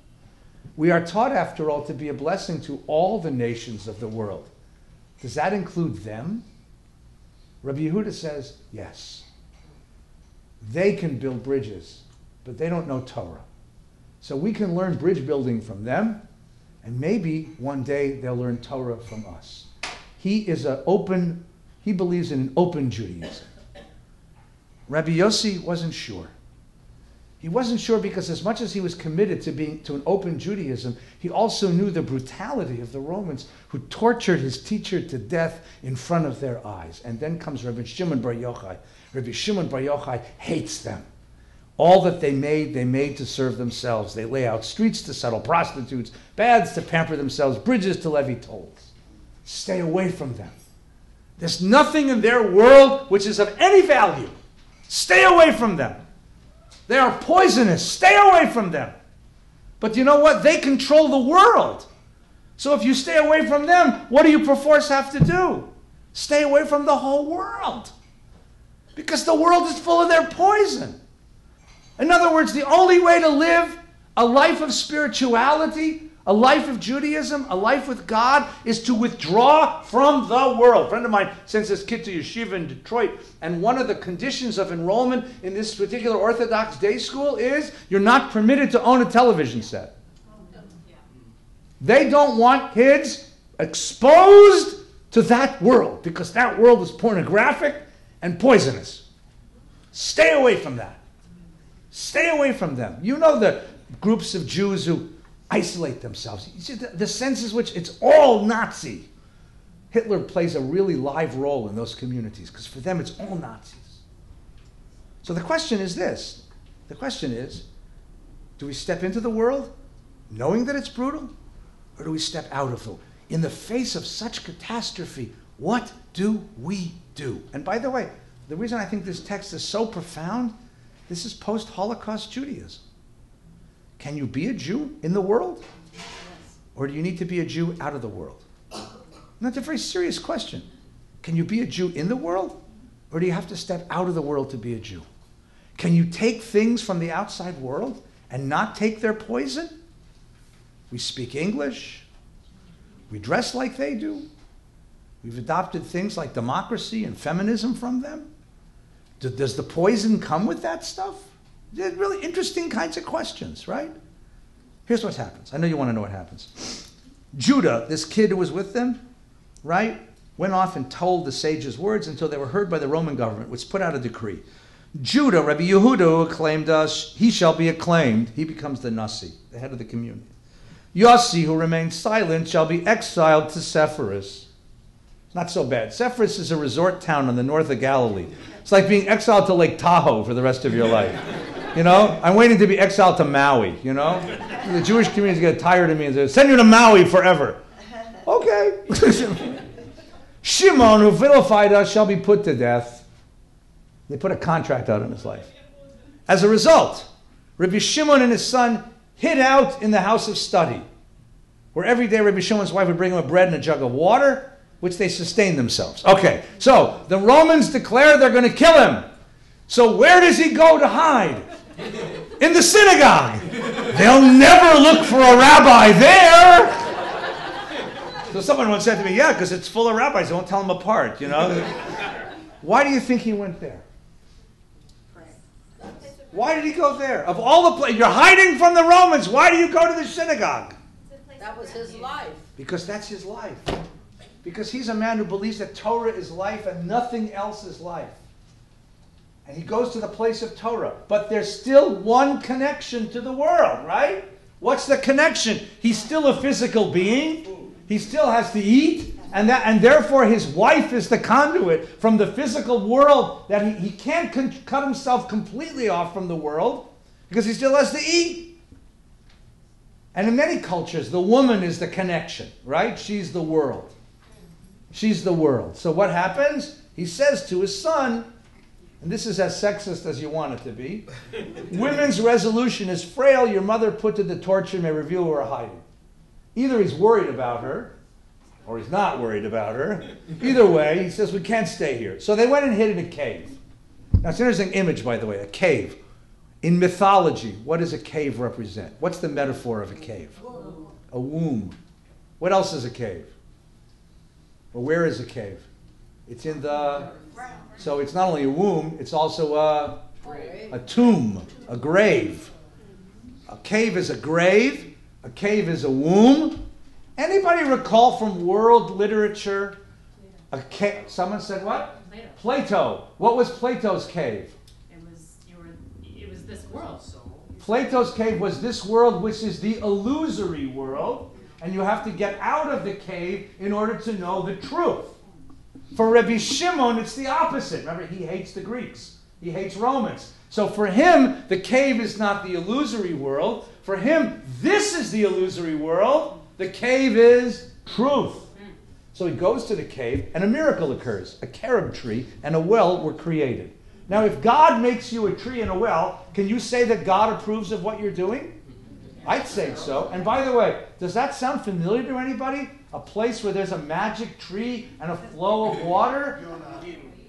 We are taught, after all, to be a blessing to all the nations of the world. Does that include them? Rabbi Yehuda says, yes. They can build bridges, but they don't know Torah. So we can learn bridge building from them, and maybe one day they'll learn Torah from us. He is an open, he believes in an open Judaism. Rabbi Yossi wasn't sure. He wasn't sure because as much as he was committed to being to an open Judaism, he also knew the brutality of the Romans who tortured his teacher to death in front of their eyes. And then comes Rabbi Shimon Bar Yochai. Rabbi Shimon Bar Yochai hates them. All that they made, they made to serve themselves. They lay out streets to settle prostitutes, baths to pamper themselves, bridges to levy tolls. Stay away from them. There's nothing in their world which is of any value. Stay away from them. They are poisonous. Stay away from them. But you know what? They control the world. So if you stay away from them, what do you perforce have to do? Stay away from the whole world. Because the world is full of their poison. In other words, the only way to live a life of spirituality, a life of Judaism, a life with God, is to withdraw from the world. A friend of mine sends his kid to yeshiva in Detroit, and one of the conditions of enrollment in this particular Orthodox day school is you're not permitted to own a television set. They don't want kids exposed to that world because that world is pornographic and poisonous. Stay away from that. Stay away from them. You know the groups of Jews who isolate themselves. You see, the, the sense is which it's all Nazi. Hitler plays a really live role in those communities because for them it's all Nazis. So the question is this the question is do we step into the world knowing that it's brutal, or do we step out of it? In the face of such catastrophe, what do we do? And by the way, the reason I think this text is so profound, this is post Holocaust Judaism. Can you be a Jew in the world? Or do you need to be a Jew out of the world? And that's a very serious question. Can you be a Jew in the world? Or do you have to step out of the world to be a Jew? Can you take things from the outside world and not take their poison? We speak English. We dress like they do. We've adopted things like democracy and feminism from them. Does the poison come with that stuff? They're really interesting kinds of questions, right? Here's what happens. I know you want to know what happens. Judah, this kid who was with them, right, went off and told the sages' words until they were heard by the Roman government, which put out a decree. Judah, Rabbi Yehuda, who acclaimed us, uh, he shall be acclaimed. He becomes the Nasi, the head of the community. Yossi, who remained silent, shall be exiled to Sepphoris. Not so bad. Sepphoris is a resort town in the north of Galilee. It's like being exiled to Lake Tahoe for the rest of your life. You know, I'm waiting to be exiled to Maui, you know? The Jewish community get tired of me and say, send you to Maui forever. Okay. [laughs] Shimon, who vilified us, shall be put to death. They put a contract out on his life. As a result, Rabbi Shimon and his son hid out in the house of study, where every day Rabbi Shimon's wife would bring him a bread and a jug of water, which they sustained themselves. Okay, so the Romans declare they're going to kill him. So where does he go to hide? In the synagogue. They'll never look for a rabbi there. So someone once said to me, Yeah, because it's full of rabbis. They won't tell them apart, you know? Why do you think he went there? Why did he go there? Of all the places, you're hiding from the Romans. Why do you go to the synagogue? That was his life. Because that's his life. Because he's a man who believes that Torah is life and nothing else is life. And he goes to the place of Torah. But there's still one connection to the world, right? What's the connection? He's still a physical being. He still has to eat. And, that, and therefore, his wife is the conduit from the physical world that he, he can't con- cut himself completely off from the world because he still has to eat. And in many cultures, the woman is the connection, right? She's the world. She's the world. So what happens? He says to his son, and this is as sexist as you want it to be women's resolution is frail. Your mother put to the torture may reveal her hiding. Either he's worried about her, or he's not worried about her. Either way, he says, We can't stay here. So they went and hid in a cave. Now, it's an interesting image, by the way, a cave. In mythology, what does a cave represent? What's the metaphor of a cave? A womb. What else is a cave? Well, where is a cave? It's in the. So it's not only a womb, it's also a, a tomb, a grave. A cave is a grave, a cave is a womb. Anybody recall from world literature? A ca- someone said what? Plato. Plato. What was Plato's cave? It was you were it was this world. Plato's cave was this world, which is the illusory world, and you have to get out of the cave in order to know the truth. For Rabbi Shimon, it's the opposite. Remember, he hates the Greeks, he hates Romans. So for him, the cave is not the illusory world. For him, this is the illusory world. The cave is truth. So he goes to the cave, and a miracle occurs. A carob tree and a well were created. Now, if God makes you a tree and a well, can you say that God approves of what you're doing? I'd say so. And by the way, does that sound familiar to anybody? A place where there's a magic tree and a flow of water?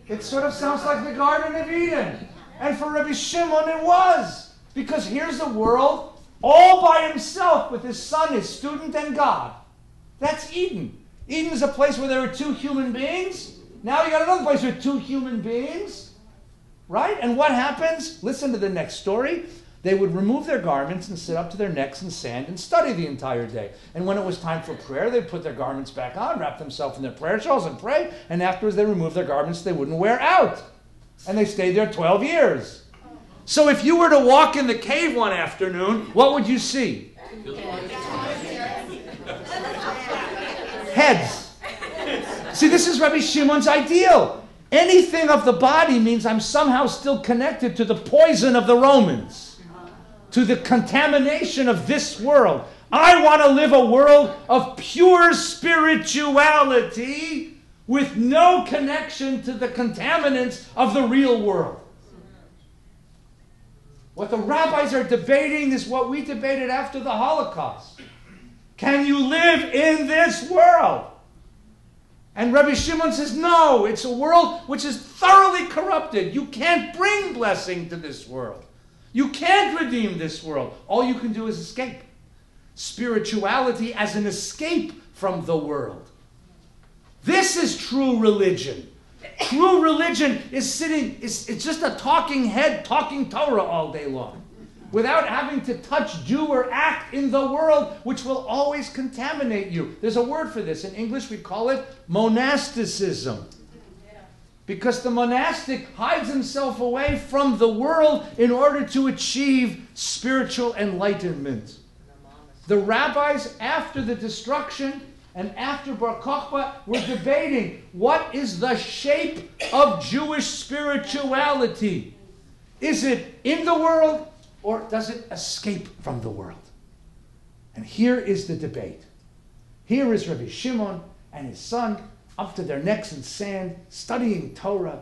It sort of sounds like the Garden of Eden. And for Rabbi Shimon, it was. Because here's the world all by himself with his son, his student, and God. That's Eden. Eden is a place where there are two human beings. Now you got another place with two human beings. Right? And what happens? Listen to the next story. They would remove their garments and sit up to their necks in sand and study the entire day. And when it was time for prayer, they'd put their garments back on, wrap themselves in their prayer shawls, and pray. And afterwards, they removed their garments so they wouldn't wear out. And they stayed there 12 years. So if you were to walk in the cave one afternoon, what would you see? Heads. See, this is Rabbi Shimon's ideal. Anything of the body means I'm somehow still connected to the poison of the Romans, to the contamination of this world. I want to live a world of pure spirituality with no connection to the contaminants of the real world. What the rabbis are debating is what we debated after the Holocaust. Can you live in this world? And Rabbi Shimon says, no, it's a world which is thoroughly corrupted. You can't bring blessing to this world. You can't redeem this world. All you can do is escape. Spirituality as an escape from the world. This is true religion. True religion is sitting, it's, just a talking head talking Torah all day long without having to touch, do, or act in the world, which will always contaminate you. There's a word for this. In English, we call it monasticism. Because the monastic hides himself away from the world in order to achieve spiritual enlightenment. The rabbis, after the destruction and after Bar Kokhba, were debating what is the shape of Jewish spirituality. Is it in the world or does it escape from the world? And here is the debate. Here is Rabbi Shimon and his son up to their necks in sand, studying Torah.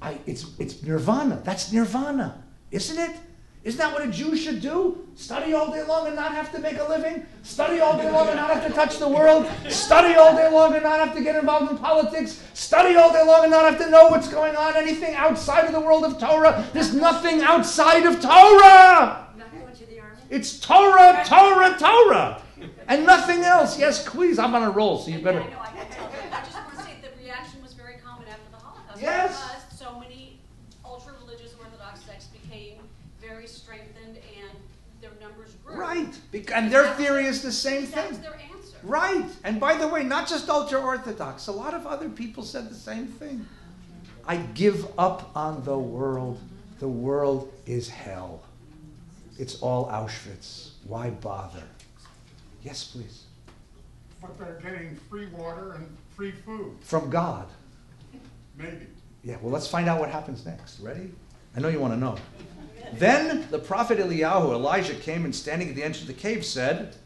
I, it's, it's nirvana. That's nirvana, isn't it? Isn't that what a Jew should do? Study all day long and not have to make a living? Study all day long and not have to touch the world? Study all day long and not have to get involved in politics? Study all day long and not have to know what's going on, anything outside of the world of Torah? There's nothing outside of Torah! It's Torah, Torah, Torah! And nothing else. Yes, please, I'm on a roll, so you better. I know, I can tell. I just want to say the reaction was very common after the Holocaust. Yes. Because so many ultra-religious Orthodox sects became very strengthened and their numbers grew. Right. Bec- And their theory is the same That was thing. their answer. Right. And by the way, not just ultra Orthodox, a lot of other people said the same thing. I give up on the world. The world is hell. It's all Auschwitz. Why bother? Yes, please. But they're getting free water and free food, From God. maybe. Yeah, well, let's find out what happens next. Ready? I know you want to know. Then the prophet Eliyahu, Elijah, came and standing at the entrance of the cave said,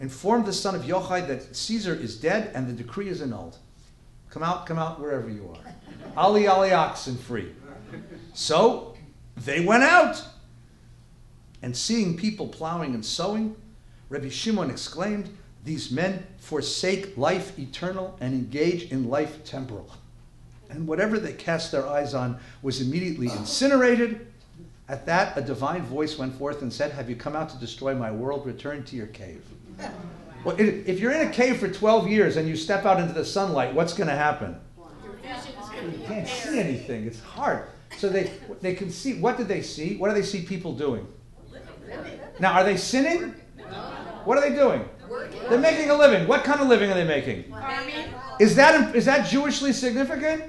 Inform the son of Yochai that Caesar is dead and the decree is annulled. Come out, come out wherever you are. Ali, Ali, oxen free. So they went out. And seeing people plowing and sowing, Rabbi Shimon exclaimed, These men forsake life eternal and engage in life temporal. And whatever they cast their eyes on was immediately incinerated. At that, a divine voice went forth and said, Have you come out to destroy my world? Return to your cave. Well, if you're in a cave for 12 years and you step out into the sunlight, what's going to happen? You can't see anything. It's hard. So they, they can see. What did they see? What do they see people doing? Now, are they sinning? What are they doing? They're making a living. What kind of living are they making? Is that, is that Jewishly significant?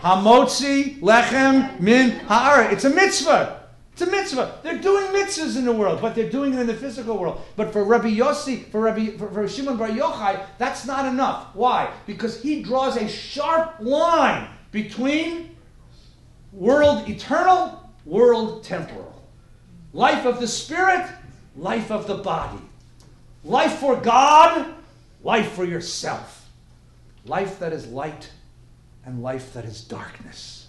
Hamotzi, lechem, min, ha'ara. It's a mitzvah. It's a mitzvah. They're doing mitzvahs in the world, but they're doing it in the physical world. But for Rabbi Yossi, for Rabbi for, for Shimon Bar Yochai, that's not enough. Why? Because he draws a sharp line between world eternal, world temporal. Life of the spirit, life of the body. Life for God, life for yourself. Life that is light and life that is darkness.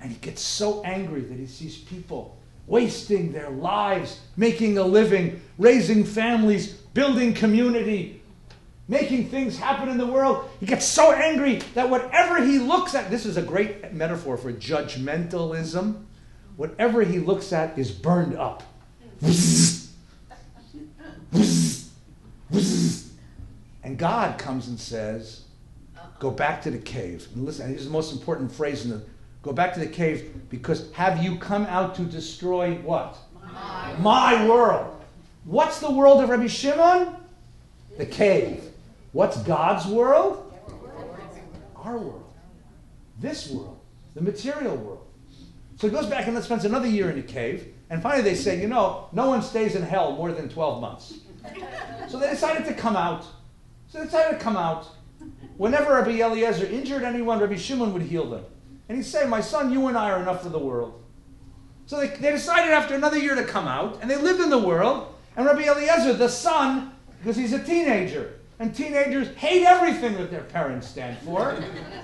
And he gets so angry that he sees people wasting their lives, making a living, raising families, building community, making things happen in the world. He gets so angry that whatever he looks at, this is a great metaphor for judgmentalism, whatever he looks at is burned up. And God comes and says, Go back to the cave. And listen, here's the most important phrase in the go back to the cave because have you come out to destroy what? My, My world. What's the world of Rabbi Shimon? The cave. What's God's world? Our world. This world. The material world. So he goes back and spends another year in the cave. And finally they say, you know, no one stays in hell more than 12 months. So they decided to come out. So they decided to come out. Whenever Rabbi Eliezer injured anyone, Rabbi Shimon would heal them. And he'd say, My son, you and I are enough for the world. So they, they decided after another year to come out, and they lived in the world. And Rabbi Eliezer, the son, because he's a teenager, and teenagers hate everything that their parents stand for,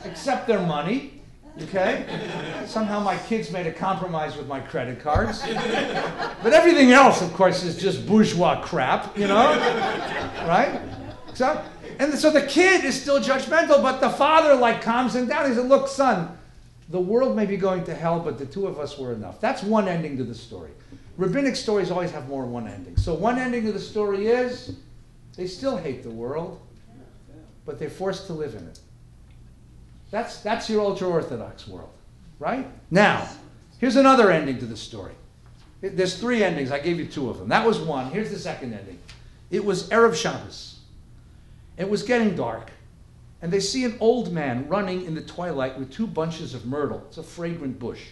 except their money. Okay? Somehow my kids made a compromise with my credit cards. But everything else, of course, is just bourgeois crap, you know? Right? So, and so the kid is still judgmental, but the father like calms him down. He said, Look, son, the world may be going to hell, but the two of us were enough. That's one ending to the story. Rabbinic stories always have more than one ending. So one ending of the story is they still hate the world, but they're forced to live in it. That's, that's your ultra Orthodox world, right? Now, here's another ending to the story. There's three endings. I gave you two of them. That was one. Here's the second ending. It was Erev Shabbos. It was getting dark. And they see an old man running in the twilight with two bunches of myrtle. It's a fragrant bush.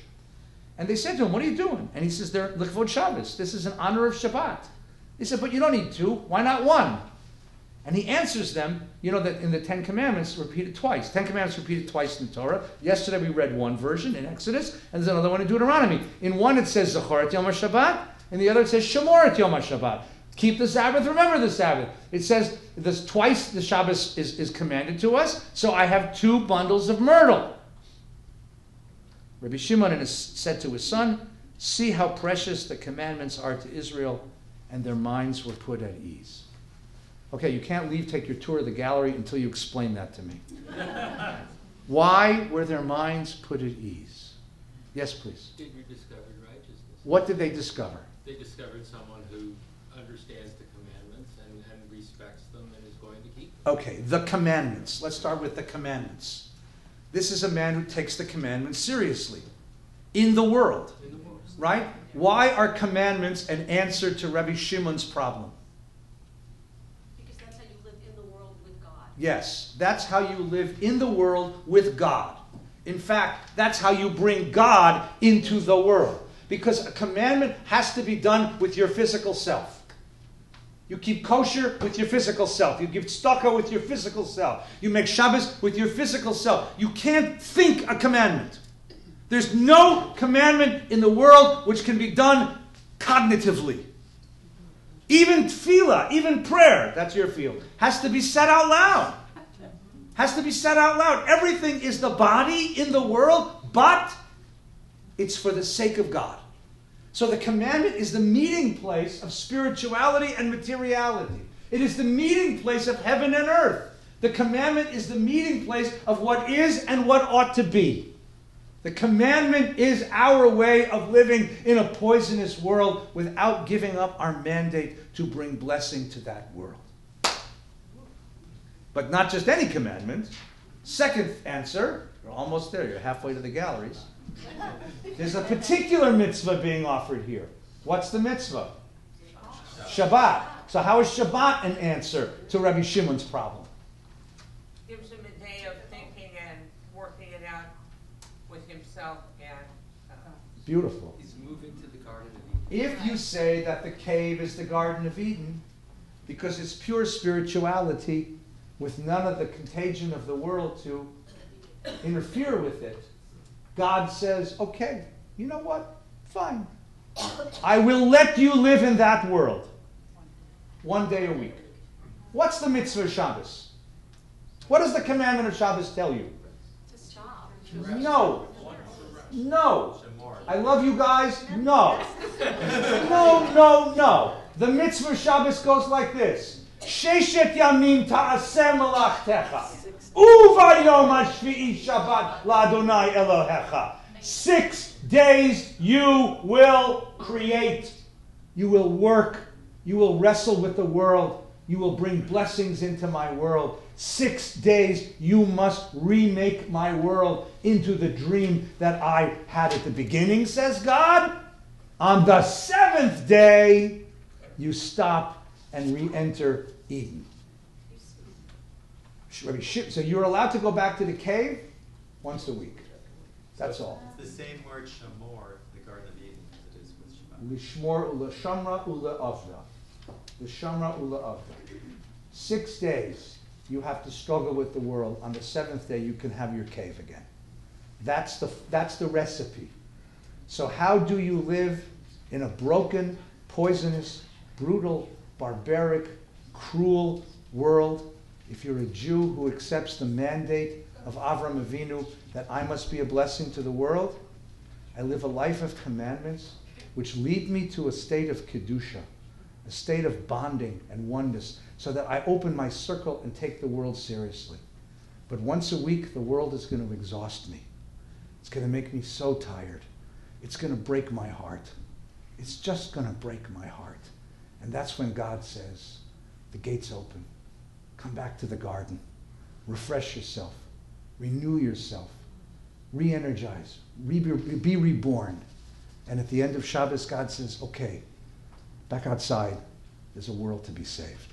And they said to him, What are you doing? And he says, They're Likvod Shabbos. This is in honor of Shabbat. They said, But you don't need two. Why not one? And he answers them, you know, that in the Ten Commandments repeated twice. Ten Commandments repeated twice in the Torah. Yesterday we read one version in Exodus, and there's another one in Deuteronomy. In one it says Zachorat Yom HaShabbat, in the other it says Shemorat Yom HaShabbat. Keep the Sabbath, remember the Sabbath. It says this twice the Shabbos is, is commanded to us, so I have two bundles of myrtle. Rabbi Shimon said to his son, See how precious the commandments are to Israel, and their minds were put at ease. Okay, you can't leave, take your tour of the gallery until you explain that to me. [laughs] Why were their minds put at ease? Yes, please. Did you discover righteousness? What did they discover? They discovered someone who understands the commandments and, and respects them and is going to keep them. Okay, the commandments. Let's start with the commandments. This is a man who takes the commandments seriously in the world. In the world. Right? Why are commandments an answer to Rabbi Shimon's problem? Because that's how you live in the world with God. Yes, that's how you live in the world with God. In fact, that's how you bring God into the world. Because a commandment has to be done with your physical self. You keep kosher with your physical self. You give tzedakah with your physical self. You make Shabbos with your physical self. You can't think a commandment. There's no commandment in the world which can be done cognitively. Even tefillah, even prayer, that's your field, has to be said out loud. Has to be said out loud. Everything is the body in the world, but it's for the sake of God. So the commandment is the meeting place of spirituality and materiality. It is the meeting place of heaven and earth. The commandment is the meeting place of what is and what ought to be. The commandment is our way of living in a poisonous world without giving up our mandate to bring blessing to that world. But not just any commandment. Second answer, you're almost there, you're halfway to the galleries. There's a particular mitzvah being offered here. What's the mitzvah? Shabbat. So, how is Shabbat an answer to Rabbi Shimon's problem? Gives him a day of thinking and working it out with himself and, uh, Beautiful. He's moving to the Garden of Eden. If you say that the cave is the Garden of Eden, because it's pure spirituality with none of the contagion of the world to interfere with it, God says, okay, you know what? Fine. I will let you live in that world one day a week. What's the mitzvah of Shabbos? What does the commandment of Shabbos tell you? No. No. I love you guys. No. No, no, no. The mitzvah of Shabbos goes like this. Sheshet yamim ta'aseh malachtecha. Six days you will create. You will work. You will wrestle with the world. You will bring blessings into my world. Six days you must remake my world into the dream that I had at the beginning, says God. On the seventh day, you stop and re enter Eden. So you're allowed to go back to the cave once a week. That's all. It's the same word shamor, the Garden of Eden, as it is with Shabbat. Lishmor ula shamra ula avda. L'shamra ula avda. Six days you have to struggle with the world. On the seventh day you can have your cave again. That's the, that's the recipe. So how do you live in a broken, poisonous, brutal, barbaric, cruel world if you're a Jew who accepts the mandate of Avram Avinu that I must be a blessing to the world, I live a life of commandments which lead me to a state of Kedusha, a state of bonding and oneness, so that I open my circle and take the world seriously. But once a week, the world is going to exhaust me. It's going to make me so tired. It's going to break my heart. It's just going to break my heart. And that's when God says, the gate's open. Come back to the garden. Refresh yourself. Renew yourself. Re energize. Be reborn. And at the end of Shabbos, God says, okay, back outside, there's a world to be saved.